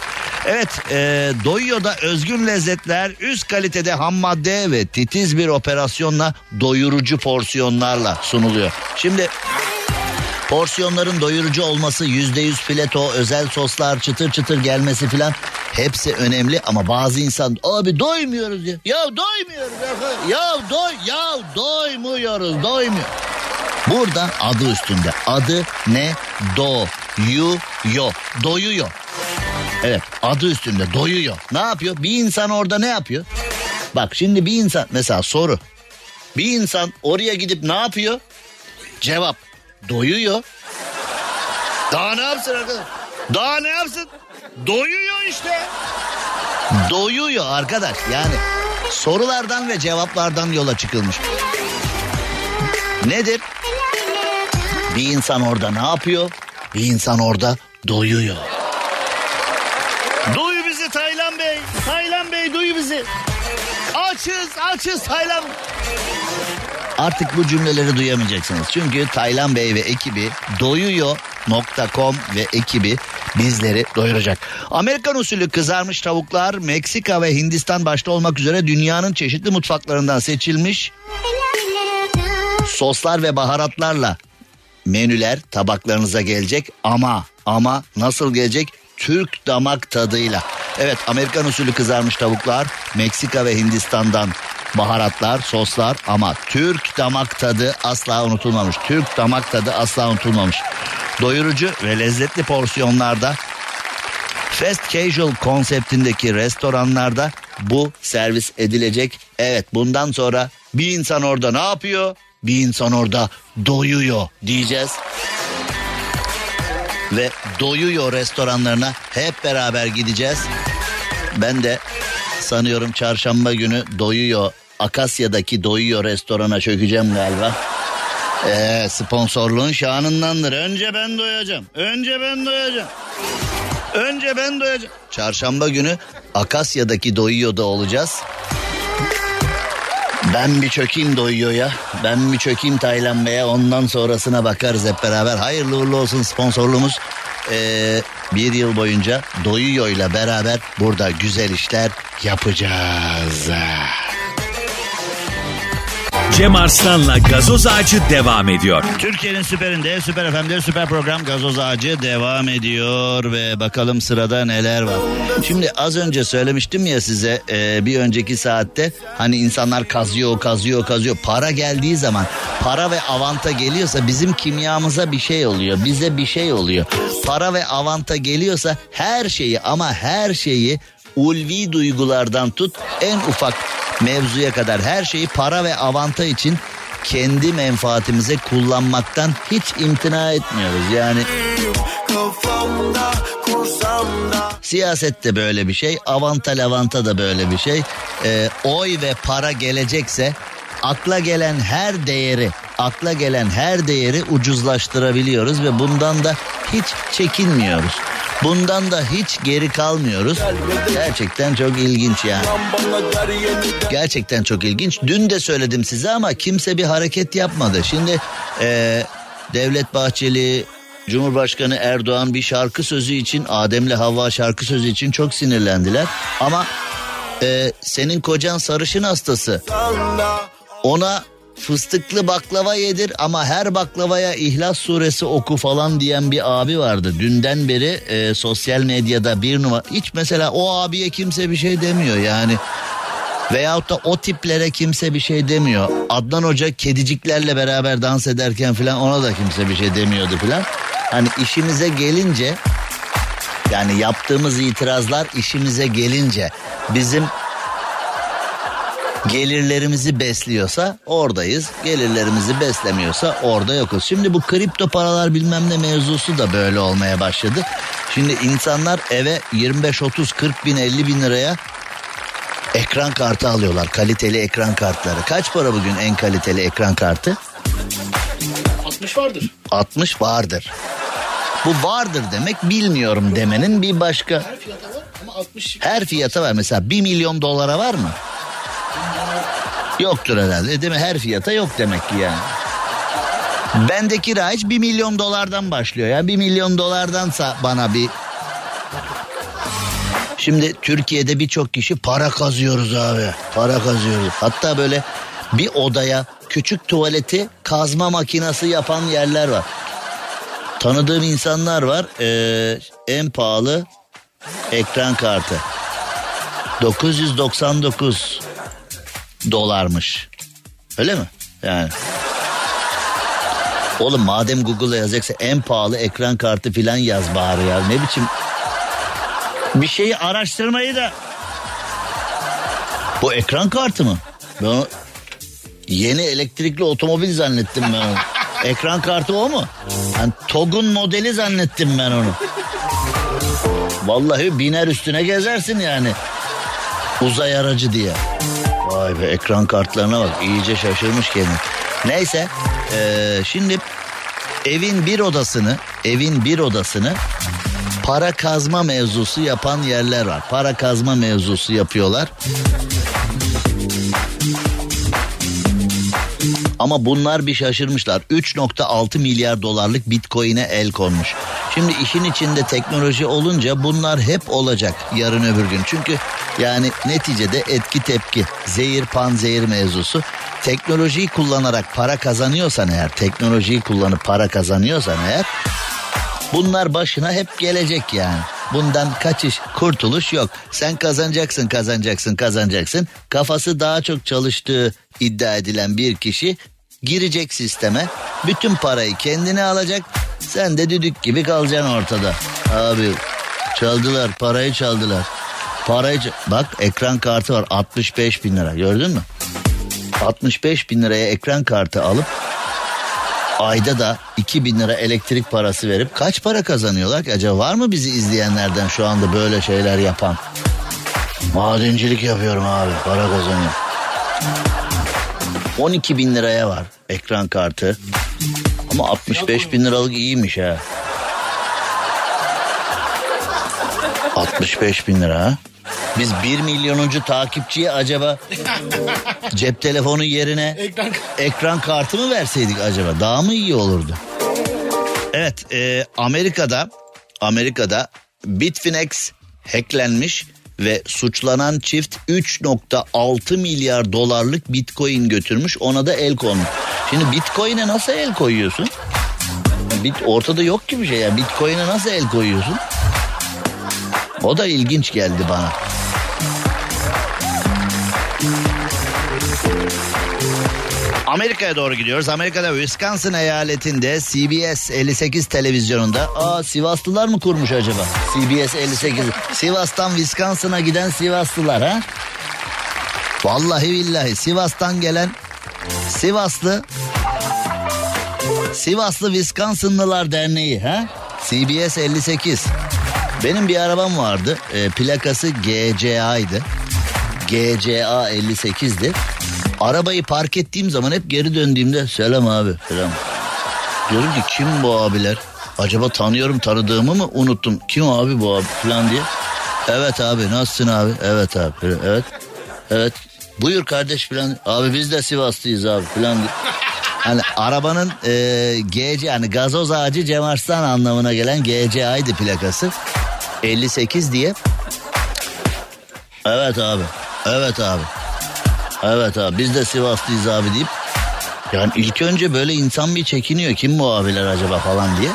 Evet e, Doyuyor'da özgün lezzetler üst kalitede ham madde ve titiz bir operasyonla doyurucu porsiyonlarla sunuluyor. Şimdi Porsiyonların doyurucu olması, yüzde yüz fileto, özel soslar, çıtır çıtır gelmesi filan hepsi önemli ama bazı insan abi doymuyoruz ya. Ya doymuyoruz ya. Ya doy ya doymuyoruz, doymuyor. Burada adı üstünde. Adı ne? Doyuyor. Doyuyor. Evet adı üstünde doyuyor. Ne yapıyor? Bir insan orada ne yapıyor? Bak şimdi bir insan mesela soru. Bir insan oraya gidip ne yapıyor? Cevap doyuyor. Daha ne yapsın arkadaş? Daha ne yapsın? Doyuyor işte. Doyuyor arkadaş yani sorulardan ve cevaplardan yola çıkılmış. Nedir? Bir insan orada ne yapıyor? Bir insan orada doyuyor. Açız açız Taylan. Artık bu cümleleri duyamayacaksınız. Çünkü Taylan Bey ve ekibi doyuyor.com ve ekibi bizleri doyuracak. Amerikan usulü kızarmış tavuklar Meksika ve Hindistan başta olmak üzere dünyanın çeşitli mutfaklarından seçilmiş soslar ve baharatlarla menüler tabaklarınıza gelecek ama ama nasıl gelecek? Türk damak tadıyla. Evet Amerikan usulü kızarmış tavuklar Meksika ve Hindistan'dan baharatlar, soslar ama Türk damak tadı asla unutulmamış. Türk damak tadı asla unutulmamış. Doyurucu ve lezzetli porsiyonlarda fast casual konseptindeki restoranlarda bu servis edilecek. Evet bundan sonra bir insan orada ne yapıyor? Bir insan orada doyuyor diyeceğiz. Ve doyuyor restoranlarına hep beraber gideceğiz. Ben de sanıyorum çarşamba günü doyuyor Akasya'daki doyuyor restorana çökeceğim galiba. Ee, sponsorluğun şanındandır. Önce ben doyacağım. Önce ben doyacağım. Önce ben doyacağım. Çarşamba günü Akasya'daki doyuyorda olacağız. Ben bir çökeyim doyuyor ya. Ben bir çökeyim Taylan Bey'e. Ondan sonrasına bakarız hep beraber. Hayırlı uğurlu olsun sponsorluğumuz. Ee, bir yıl boyunca doyuyor ile beraber burada güzel işler yapacağız. Cem Arslan'la gazoz ağacı devam ediyor. Türkiye'nin süperinde, süper FM'de süper program Gazoz Ağacı devam ediyor ve bakalım sırada neler var. Şimdi az önce söylemiştim ya size e, bir önceki saatte hani insanlar kazıyor, kazıyor, kazıyor. Para geldiği zaman, para ve avanta geliyorsa bizim kimyamıza bir şey oluyor, bize bir şey oluyor. Para ve avanta geliyorsa her şeyi ama her şeyi ulvi duygulardan tut en ufak mevzuya kadar her şeyi para ve avanta için kendi menfaatimize kullanmaktan hiç imtina etmiyoruz. Yani siyaset de böyle bir şey, avanta lavanta da böyle bir şey. Ee, oy ve para gelecekse akla gelen her değeri, akla gelen her değeri ucuzlaştırabiliyoruz ve bundan da hiç çekinmiyoruz. Bundan da hiç geri kalmıyoruz. Gerçekten çok ilginç yani. Gerçekten çok ilginç. Dün de söyledim size ama kimse bir hareket yapmadı. Şimdi e, Devlet Bahçeli, Cumhurbaşkanı Erdoğan bir şarkı sözü için Adem'le Havva şarkı sözü için çok sinirlendiler. Ama e, senin kocan sarışın hastası. Ona fıstıklı baklava yedir ama her baklavaya İhlas suresi oku falan diyen bir abi vardı. Dünden beri e, sosyal medyada bir numara. Hiç mesela o abiye kimse bir şey demiyor yani. Veyahut da o tiplere kimse bir şey demiyor. Adnan Hoca kediciklerle beraber dans ederken falan ona da kimse bir şey demiyordu falan. Hani işimize gelince yani yaptığımız itirazlar işimize gelince bizim gelirlerimizi besliyorsa oradayız. Gelirlerimizi beslemiyorsa orada yokuz. Şimdi bu kripto paralar bilmem ne mevzusu da böyle olmaya başladı. Şimdi insanlar eve 25 30 40 bin 50 bin liraya ekran kartı alıyorlar. Kaliteli ekran kartları. Kaç para bugün en kaliteli ekran kartı? 60 vardır. 60 vardır. Bu vardır demek bilmiyorum demenin bir başka. Her fiyata var ama 60 Her fiyata var mesela 1 milyon dolara var mı? Yoktur herhalde değil mi? Her fiyata yok demek ki yani. Bende kira hiç 1 milyon dolardan başlıyor. Yani 1 milyon dolardansa bana bir... Şimdi Türkiye'de birçok kişi para kazıyoruz abi. Para kazıyoruz. Hatta böyle bir odaya küçük tuvaleti kazma makinesi yapan yerler var. Tanıdığım insanlar var. Ee, en pahalı ekran kartı. 999 dolarmış. Öyle mi? Yani. Oğlum madem Google'a yazacaksa en pahalı ekran kartı filan yaz bari ya. Ne biçim bir şeyi araştırmayı da bu ekran kartı mı? Ben onu yeni elektrikli otomobil zannettim ben onu. Ekran kartı o mu? Yani TOG'un modeli zannettim ben onu. Vallahi biner üstüne gezersin yani. Uzay aracı diye. Vay be ekran kartlarına bak iyice şaşırmış kendini. Neyse ee, şimdi evin bir odasını evin bir odasını para kazma mevzusu yapan yerler var. Para kazma mevzusu yapıyorlar. Ama bunlar bir şaşırmışlar. 3.6 milyar dolarlık bitcoin'e el konmuş. Şimdi işin içinde teknoloji olunca bunlar hep olacak yarın öbür gün. Çünkü yani neticede etki tepki, zehir pan zehir mevzusu. Teknolojiyi kullanarak para kazanıyorsan eğer, teknolojiyi kullanıp para kazanıyorsan eğer bunlar başına hep gelecek yani. Bundan kaçış, kurtuluş yok. Sen kazanacaksın, kazanacaksın, kazanacaksın. Kafası daha çok çalıştığı iddia edilen bir kişi girecek sisteme. Bütün parayı kendine alacak. Sen de düdük gibi kalacaksın ortada. Abi çaldılar, parayı çaldılar. Parayı bak ekran kartı var 65 bin lira gördün mü? 65 bin liraya ekran kartı alıp ayda da 2000 lira elektrik parası verip kaç para kazanıyorlar ki? Acaba var mı bizi izleyenlerden şu anda böyle şeyler yapan? Madencilik yapıyorum abi para kazanıyorum. 12 bin liraya var ekran kartı. Ama 65 bin liralık iyiymiş ha. 65 bin lira ha. Biz 1 milyonuncu takipçiye acaba cep telefonu yerine Ekran- ekran kartı mı verseydik acaba? Daha mı iyi olurdu? Evet e, Amerika'da Amerika'da Bitfinex hacklenmiş ve suçlanan çift 3.6 milyar dolarlık bitcoin götürmüş ona da el konmuş. Şimdi bitcoin'e nasıl el koyuyorsun? Bit, ortada yok ki bir şey ya bitcoin'e nasıl el koyuyorsun? O da ilginç geldi bana. Amerika'ya doğru gidiyoruz. Amerika'da Wisconsin eyaletinde CBS 58 televizyonunda aa Sivaslılar mı kurmuş acaba? CBS 58. Sivas'tan Wisconsin'a giden Sivaslılar ha? Vallahi billahi Sivas'tan gelen Sivaslı Sivaslı Wisconsinlılar Derneği ha? CBS 58. Benim bir arabam vardı. E, plakası GCA'ydı. GCA 58'di. Arabayı park ettiğim zaman hep geri döndüğümde selam abi selam. Diyorum ki kim bu abiler? Acaba tanıyorum tanıdığımı mı unuttum? Kim abi bu abi falan diye. Evet abi nasılsın abi? Evet abi evet. Evet. Buyur kardeş falan. Abi biz de Sivaslıyız abi falan diye. Hani arabanın e, GC yani gazoz ağacı Cem Arslan anlamına gelen GCA'ydı plakası. 58 diye. Evet abi. Evet abi. Evet abi biz de Sivaslıyız abi deyip. Yani ilk önce böyle insan bir çekiniyor. Kim bu abiler acaba falan diye.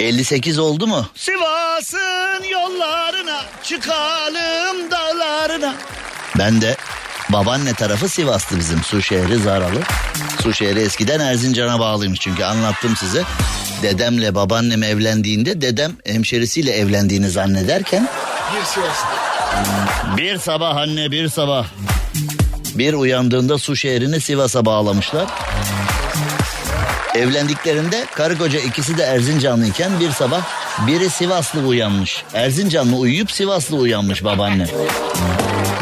58 oldu mu? Sivas'ın yollarına çıkalım dağlarına. Ben de babaanne tarafı Sivaslı bizim. Su şehri Zaralı. Su şehri eskiden Erzincan'a bağlıymış çünkü anlattım size. Dedemle babaannem evlendiğinde dedem hemşerisiyle evlendiğini zannederken Bir Sivas'ta. Bir sabah anne bir sabah. Bir uyandığında su şehrini Sivas'a bağlamışlar. Evlendiklerinde karı koca ikisi de Erzincanlıyken bir sabah biri Sivaslı uyanmış. Erzincanlı uyuyup Sivaslı uyanmış babaanne.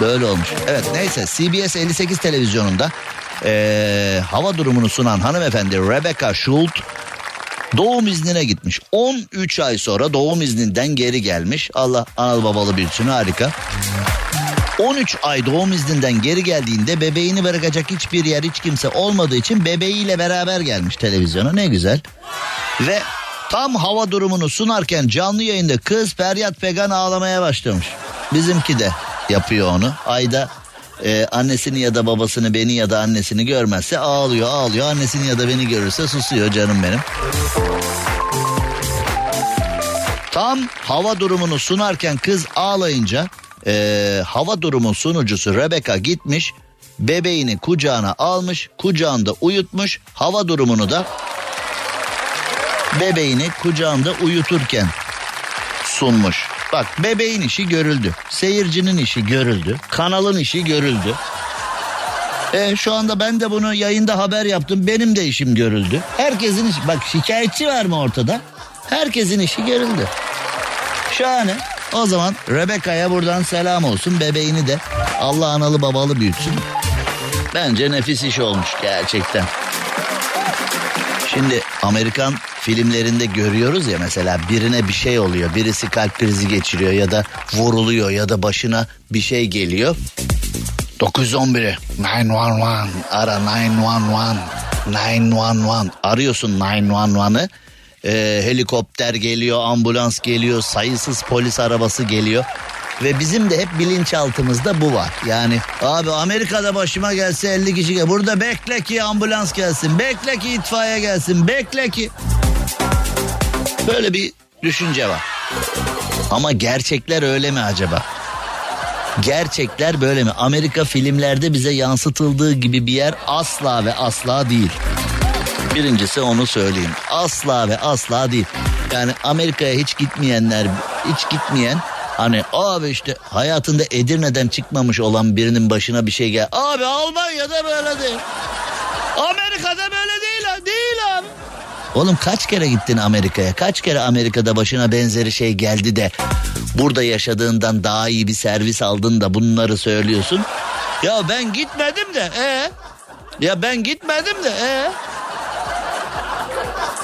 Böyle olmuş. Evet neyse CBS 58 televizyonunda eee, hava durumunu sunan hanımefendi Rebecca Schult doğum iznine gitmiş. 13 ay sonra doğum izninden geri gelmiş. Allah analı babalı büyütsün harika. 13 ay doğum izninden geri geldiğinde bebeğini bırakacak hiçbir yer hiç kimse olmadığı için bebeğiyle beraber gelmiş televizyona ne güzel. Ve tam hava durumunu sunarken canlı yayında kız feryat pegan ağlamaya başlamış. Bizimki de yapıyor onu. Ayda e, annesini ya da babasını beni ya da annesini görmezse ağlıyor ağlıyor. Annesini ya da beni görürse susuyor canım benim. Tam hava durumunu sunarken kız ağlayınca e, hava durumu sunucusu Rebecca gitmiş bebeğini kucağına almış kucağında uyutmuş hava durumunu da bebeğini kucağında uyuturken sunmuş. Bak bebeğin işi görüldü. Seyircinin işi görüldü. Kanalın işi görüldü. E, şu anda ben de bunu yayında haber yaptım. Benim de işim görüldü. Herkesin işi. Bak şikayetçi var mı ortada? Herkesin işi görüldü. Şahane. O zaman Rebecca'ya buradan selam olsun. Bebeğini de Allah analı babalı büyütsün. Bence nefis iş olmuş gerçekten. Şimdi Amerikan filmlerinde görüyoruz ya mesela birine bir şey oluyor. Birisi kalp krizi geçiriyor ya da vuruluyor ya da başına bir şey geliyor. 911'e 911 ara 911 911 arıyorsun 911'ı. Ee, helikopter geliyor, ambulans geliyor, sayısız polis arabası geliyor. Ve bizim de hep bilinçaltımızda bu var. Yani abi Amerika'da başıma gelse 50 kişi gel. Burada bekle ki ambulans gelsin. Bekle ki itfaiye gelsin. Bekle ki. Böyle bir düşünce var. Ama gerçekler öyle mi acaba? Gerçekler böyle mi? Amerika filmlerde bize yansıtıldığı gibi bir yer asla ve asla değil. Birincisi onu söyleyeyim. Asla ve asla değil. Yani Amerika'ya hiç gitmeyenler, hiç gitmeyen hani abi işte hayatında Edirne'den çıkmamış olan birinin başına bir şey gel. Abi Almanya'da böyle değil. Amerika'da böyle değil ha. Değil abi. Oğlum kaç kere gittin Amerika'ya? Kaç kere Amerika'da başına benzeri şey geldi de burada yaşadığından daha iyi bir servis aldın da bunları söylüyorsun? Ya ben gitmedim de e ya ben gitmedim de e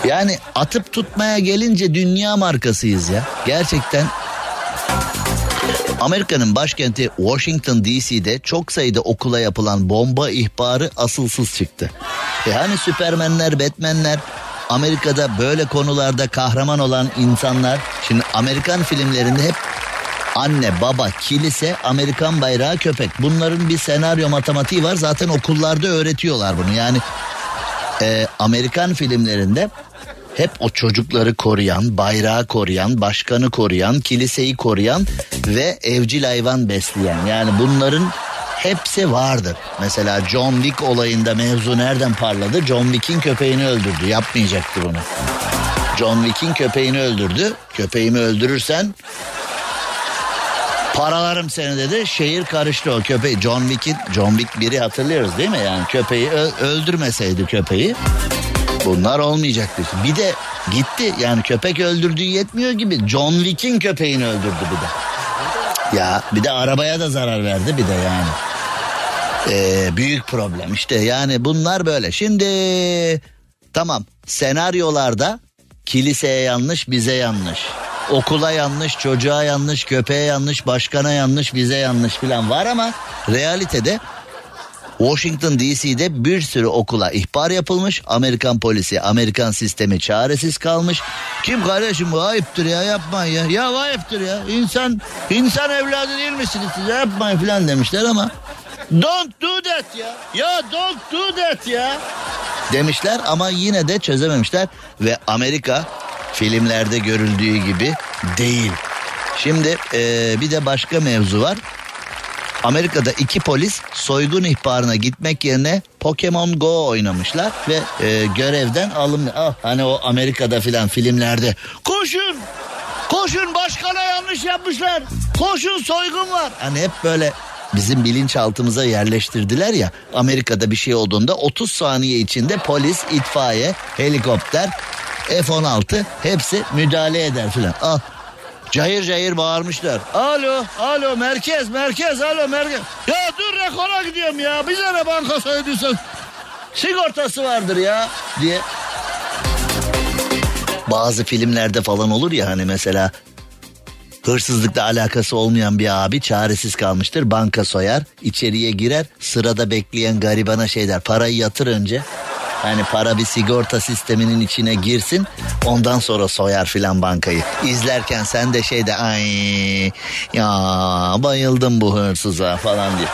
yani atıp tutmaya gelince dünya markasıyız ya. Gerçekten Amerika'nın başkenti Washington DC'de çok sayıda okula yapılan bomba ihbarı asılsız çıktı. Yani Süpermenler, Batmanler Amerika'da böyle konularda kahraman olan insanlar şimdi Amerikan filmlerinde hep anne, baba, kilise, Amerikan bayrağı, köpek. Bunların bir senaryo matematiği var. Zaten okullarda öğretiyorlar bunu. Yani e, Amerikan filmlerinde hep o çocukları koruyan, bayrağı koruyan, başkanı koruyan, kiliseyi koruyan ve evcil hayvan besleyen. Yani bunların hepsi vardır. Mesela John Wick olayında mevzu nereden parladı? John Wick'in köpeğini öldürdü. Yapmayacaktı bunu. John Wick'in köpeğini öldürdü. Köpeğimi öldürürsen paralarım seni dedi. Şehir karıştı o köpeği. John Wick'in John Wick biri hatırlıyoruz değil mi? Yani köpeği öldürmeseydi köpeği bunlar olmayacaktı. Bir de gitti yani köpek öldürdüğü yetmiyor gibi John Wick'in köpeğini öldürdü bir de. Ya bir de arabaya da zarar verdi bir de yani. Ee, büyük problem işte yani bunlar böyle. Şimdi tamam senaryolarda kiliseye yanlış bize yanlış. Okula yanlış, çocuğa yanlış, köpeğe yanlış, başkana yanlış, bize yanlış falan var ama realitede Washington DC'de bir sürü okula ihbar yapılmış. Amerikan polisi, Amerikan sistemi çaresiz kalmış. Kim kardeşim bu ayıptır ya yapmayın ya. Ya ayıptır ya. İnsan insan evladı değil misiniz siz yapmayın falan demişler ama Don't do that ya. Ya don't do that ya. Demişler ama yine de çözememişler ve Amerika filmlerde görüldüğü gibi değil. Şimdi e, bir de başka mevzu var. Amerika'da iki polis soygun ihbarına gitmek yerine Pokemon Go oynamışlar ve e, görevden alım ah hani o Amerika'da filan filmlerde. Koşun! Koşun başkana yanlış yapmışlar. Koşun soygun var. Hani hep böyle bizim bilinçaltımıza yerleştirdiler ya Amerika'da bir şey olduğunda 30 saniye içinde polis, itfaiye, helikopter, F-16 hepsi müdahale eder filan. Al Cayır cayır bağırmışlar. Alo, alo merkez, merkez, alo merkez. Ya dur rekora gidiyorum ya. Bize ne banka soyuyorsun? Sigortası vardır ya diye. Bazı filmlerde falan olur ya hani mesela hırsızlıkla alakası olmayan bir abi çaresiz kalmıştır. Banka soyar, içeriye girer, sırada bekleyen garibana şey der. Parayı yatır önce. Yani para bir sigorta sisteminin içine girsin ondan sonra soyar filan bankayı. İzlerken sen de şeyde ay ya bayıldım bu hırsıza falan diye.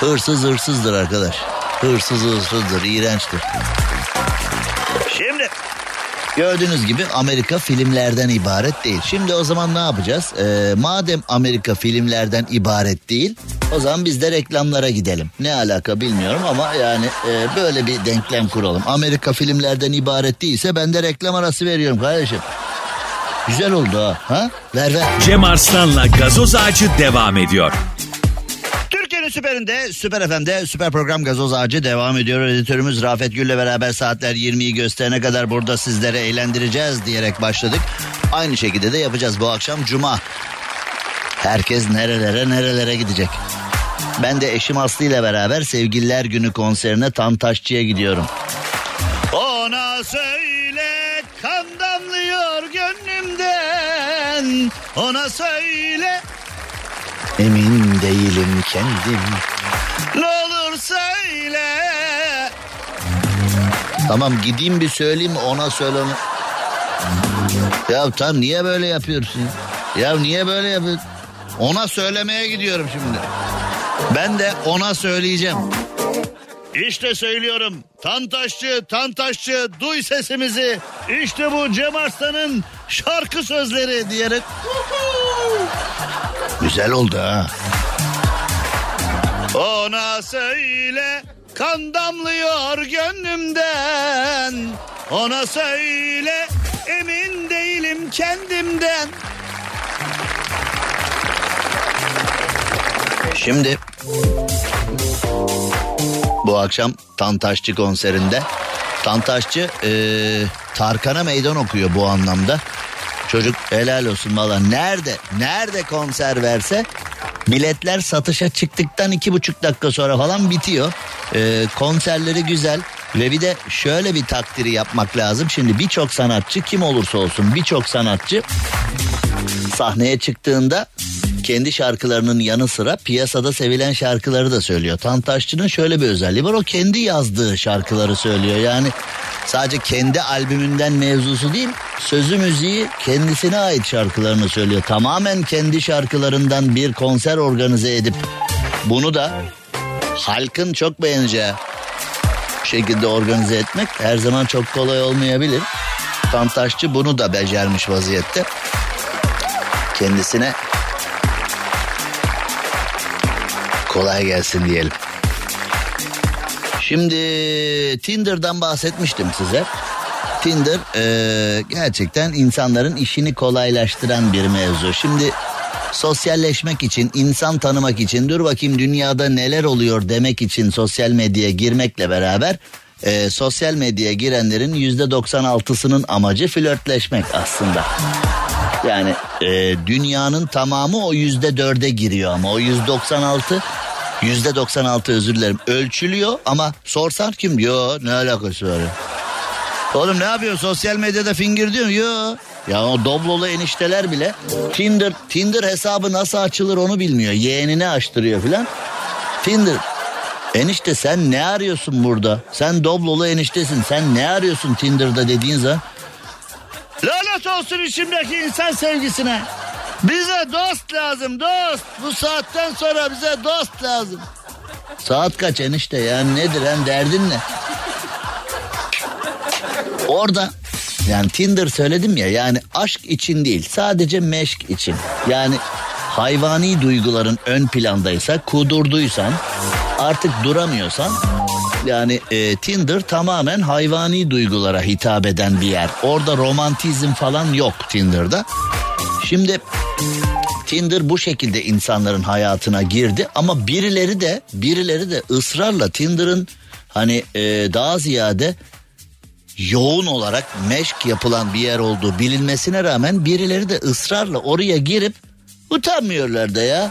Hırsız hırsızdır arkadaş. Hırsız hırsızdır, iğrençtir. Şimdi Gördüğünüz gibi Amerika filmlerden ibaret değil. Şimdi o zaman ne yapacağız? Ee, madem Amerika filmlerden ibaret değil, o zaman biz de reklamlara gidelim. Ne alaka bilmiyorum ama yani e, böyle bir denklem kuralım. Amerika filmlerden ibaret değilse ben de reklam arası veriyorum kardeşim. Güzel oldu ha. ha? Ver ver. Cem Arslan'la gazoz ağacı devam ediyor. Süperinde, süper FM'de süper program gazoz ağacı devam ediyor. Editörümüz Rafet Gül'le beraber saatler 20'yi gösterene kadar burada sizlere eğlendireceğiz diyerek başladık. Aynı şekilde de yapacağız bu akşam Cuma. Herkes nerelere nerelere gidecek. Ben de eşim Aslı ile beraber Sevgililer Günü konserine Tantaşçı'ya gidiyorum. Ona söyle kan damlıyor gönlümden. Ona söyle Emin değilim kendim. Ne olur söyle. Tamam gideyim bir söyleyeyim ona söyleme. Ya tam niye böyle yapıyorsun? Ya niye böyle yapıyorsun? Ona söylemeye gidiyorum şimdi. Ben de ona söyleyeceğim. İşte söylüyorum. Tantaşçı, Tantaşçı duy sesimizi. İşte bu Cem Arslan'ın şarkı sözleri diyerek. Güzel oldu ha. Ona söyle kan damlıyor gönlümden. Ona söyle emin değilim kendimden. Bu bu akşam Tantaşçı konserinde. Tantaşçı e, Tarkan'a meydan okuyor bu anlamda. Çocuk helal olsun valla. Nerede, nerede konser verse biletler satışa çıktıktan iki buçuk dakika sonra falan bitiyor. E, konserleri güzel. Ve bir de şöyle bir takdiri yapmak lazım. Şimdi birçok sanatçı kim olursa olsun birçok sanatçı sahneye çıktığında kendi şarkılarının yanı sıra piyasada sevilen şarkıları da söylüyor. Tantaşçı'nın şöyle bir özelliği var o kendi yazdığı şarkıları söylüyor. Yani sadece kendi albümünden mevzusu değil sözü müziği kendisine ait şarkılarını söylüyor. Tamamen kendi şarkılarından bir konser organize edip bunu da halkın çok beğeneceği şekilde organize etmek her zaman çok kolay olmayabilir. Tantaşçı bunu da becermiş vaziyette. Kendisine kolay gelsin diyelim. Şimdi Tinder'dan bahsetmiştim size. Tinder e, gerçekten insanların işini kolaylaştıran bir mevzu. Şimdi sosyalleşmek için, insan tanımak için, dur bakayım dünyada neler oluyor demek için sosyal medyaya girmekle beraber e, sosyal medyaya girenlerin yüzde 96'sının amacı flörtleşmek aslında. Yani e, dünyanın tamamı o yüzde dörde giriyor ama o yüzde 96 yüzde 96 özür dilerim ölçülüyor ama sorsan kim diyor ne alakası var? Oğlum ne yapıyor sosyal medyada finger diyor Yo. Ya o doblolu enişteler bile Tinder Tinder hesabı nasıl açılır onu bilmiyor. Yeğenini açtırıyor filan. Tinder Enişte sen ne arıyorsun burada? Sen doblolu eniştesin. Sen ne arıyorsun Tinder'da dediğin zaman? Lanet olsun içimdeki insan sevgisine. Bize dost lazım dost. Bu saatten sonra bize dost lazım. Saat kaç enişte yani nedir hem derdin ne? Orada yani Tinder söyledim ya yani aşk için değil sadece meşk için. Yani hayvani duyguların ön plandaysa kudurduysan artık duramıyorsan yani e, Tinder tamamen hayvani duygulara hitap eden bir yer. Orada romantizm falan yok Tinder'da. Şimdi Tinder bu şekilde insanların hayatına girdi ama birileri de birileri de ısrarla Tinder'ın hani e, daha ziyade yoğun olarak meşk yapılan bir yer olduğu bilinmesine rağmen birileri de ısrarla oraya girip utanmıyorlar da ya.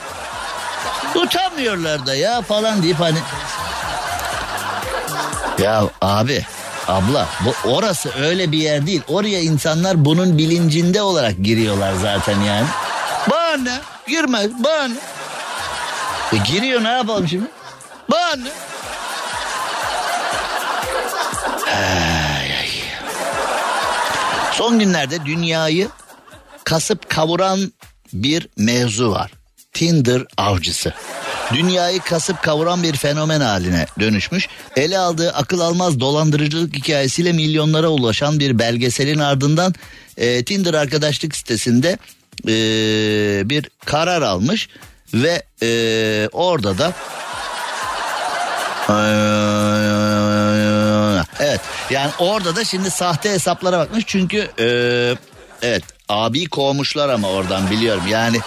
Utanmıyorlar da ya falan deyip hani ya abi abla bu orası öyle bir yer değil. Oraya insanlar bunun bilincinde olarak giriyorlar zaten yani. Bana ne? Girmez bana ne? E giriyor ne yapalım şimdi? Bana ne? Ay, ay. Son günlerde dünyayı kasıp kavuran bir mevzu var. Tinder avcısı. Dünyayı kasıp kavuran bir fenomen haline dönüşmüş. Ele aldığı akıl almaz dolandırıcılık hikayesiyle milyonlara ulaşan bir belgeselin ardından e, Tinder arkadaşlık sitesinde e, bir karar almış ve e, orada da Evet yani orada da şimdi sahte hesaplara bakmış çünkü e, evet abi kovmuşlar ama oradan biliyorum yani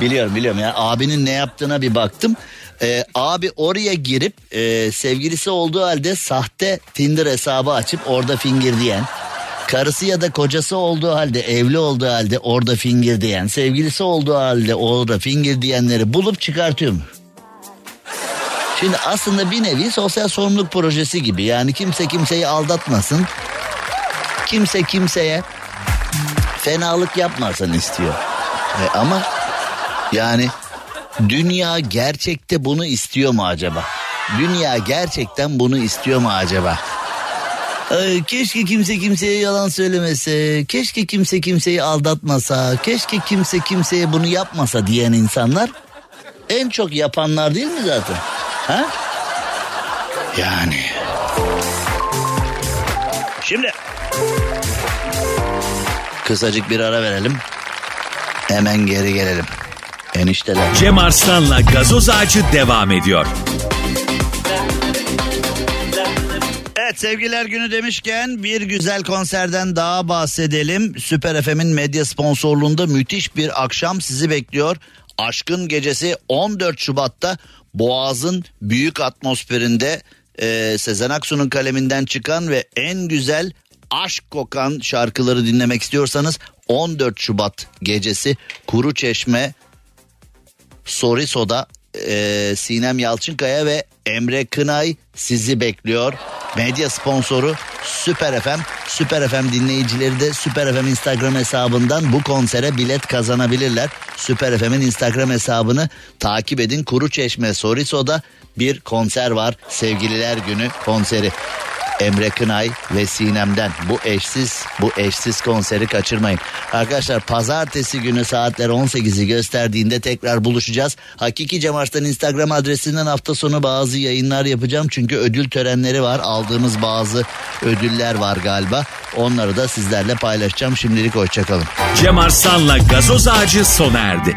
biliyorum biliyorum yani abinin ne yaptığına bir baktım. Ee, abi oraya girip e, sevgilisi olduğu halde sahte Tinder hesabı açıp orada finger diyen karısı ya da kocası olduğu halde evli olduğu halde orada finger diyen sevgilisi olduğu halde orada finger diyenleri bulup çıkartıyor mu? Şimdi aslında bir nevi sosyal sorumluluk projesi gibi yani kimse kimseyi aldatmasın. Kimse kimseye fenalık yapmasın istiyor. E ama yani dünya gerçekte bunu istiyor mu acaba? Dünya gerçekten bunu istiyor mu acaba? Keşke kimse kimseye yalan söylemese, keşke kimse kimseyi aldatmasa, keşke kimse kimseye bunu yapmasa diyen insanlar en çok yapanlar değil mi zaten? Ha? Yani. Şimdi kısacık bir ara verelim. Hemen geri gelelim. Enişteler. Cem Arslan'la gazoz ağacı devam ediyor. Evet sevgiler günü demişken bir güzel konserden daha bahsedelim. Süper FM'in medya sponsorluğunda müthiş bir akşam sizi bekliyor. Aşkın gecesi 14 Şubat'ta Boğaz'ın büyük atmosferinde e, Sezen Aksu'nun kaleminden çıkan ve en güzel aşk kokan şarkıları dinlemek istiyorsanız 14 Şubat gecesi Kuru Çeşme Soriso'da e, Sinem Yalçınkaya ve Emre Kınay sizi bekliyor. Medya sponsoru Süper FM. Süper FM dinleyicileri de Süper FM Instagram hesabından bu konsere bilet kazanabilirler. Süper FM'in Instagram hesabını takip edin. Kuru Çeşme Soriso'da bir konser var. Sevgililer Günü konseri. Emre Kınay ve Sinem'den bu eşsiz bu eşsiz konseri kaçırmayın. Arkadaşlar pazartesi günü saatler 18'i gösterdiğinde tekrar buluşacağız. Hakiki Cem Arslan Instagram adresinden hafta sonu bazı yayınlar yapacağım. Çünkü ödül törenleri var. Aldığımız bazı ödüller var galiba. Onları da sizlerle paylaşacağım. Şimdilik hoşçakalın. Cem Arslan'la gazoz ağacı sona erdi.